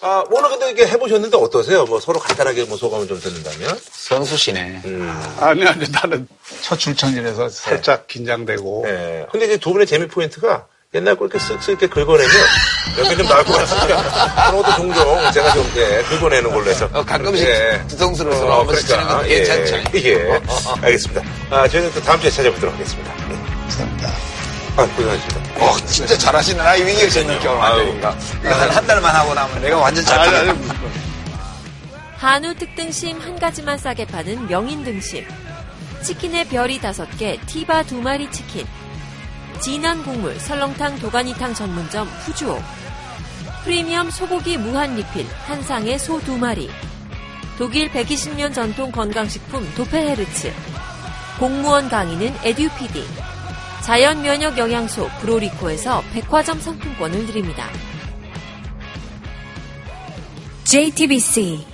아, 워낙 근데 이게 해보셨는데 어떠세요? 뭐 서로 간단하게 뭐 소감을 좀 듣는다면? 선수시네. 아니 아니 나는 첫 출전이라서 살짝 긴장되고 예. 근데 이제 두 분의 재미 포인트가 옛날 거 이렇게 쓱쓱 이렇게 긁어내면 여기 좀 나올 것 같으니까 그런 것도 종종 제가 좀 예, 긁어내는 걸로 해서. 어, 가끔씩 예. 뒤통수로 어, 것도 예, 괜찮죠. 예. 알겠습니다. 아, 저희는 또 다음 주에 찾아뵙도록 하겠습니다. 예. 감사합니다. 아, 고생하셨습니다. 어, 진짜 잘하시는 아이 위기에서 있는 경험 안 되니까. 한, 한 달만 하고 나면 내가 완전 잘하네. 한우 특등심 한 가지만 싸게 파는 명인 등심. 치킨의 별이 다섯 개, 티바 두 마리 치킨. 진한 국물 설렁탕 도가니탕 전문점 푸주오. 프리미엄 소고기 무한 리필 한상의 소두 마리. 독일 120년 전통 건강식품 도페헤르츠. 공무원 강의는 에듀피디. 자연 면역 영양소 브로리코에서 백화점 상품권을 드립니다. JTBC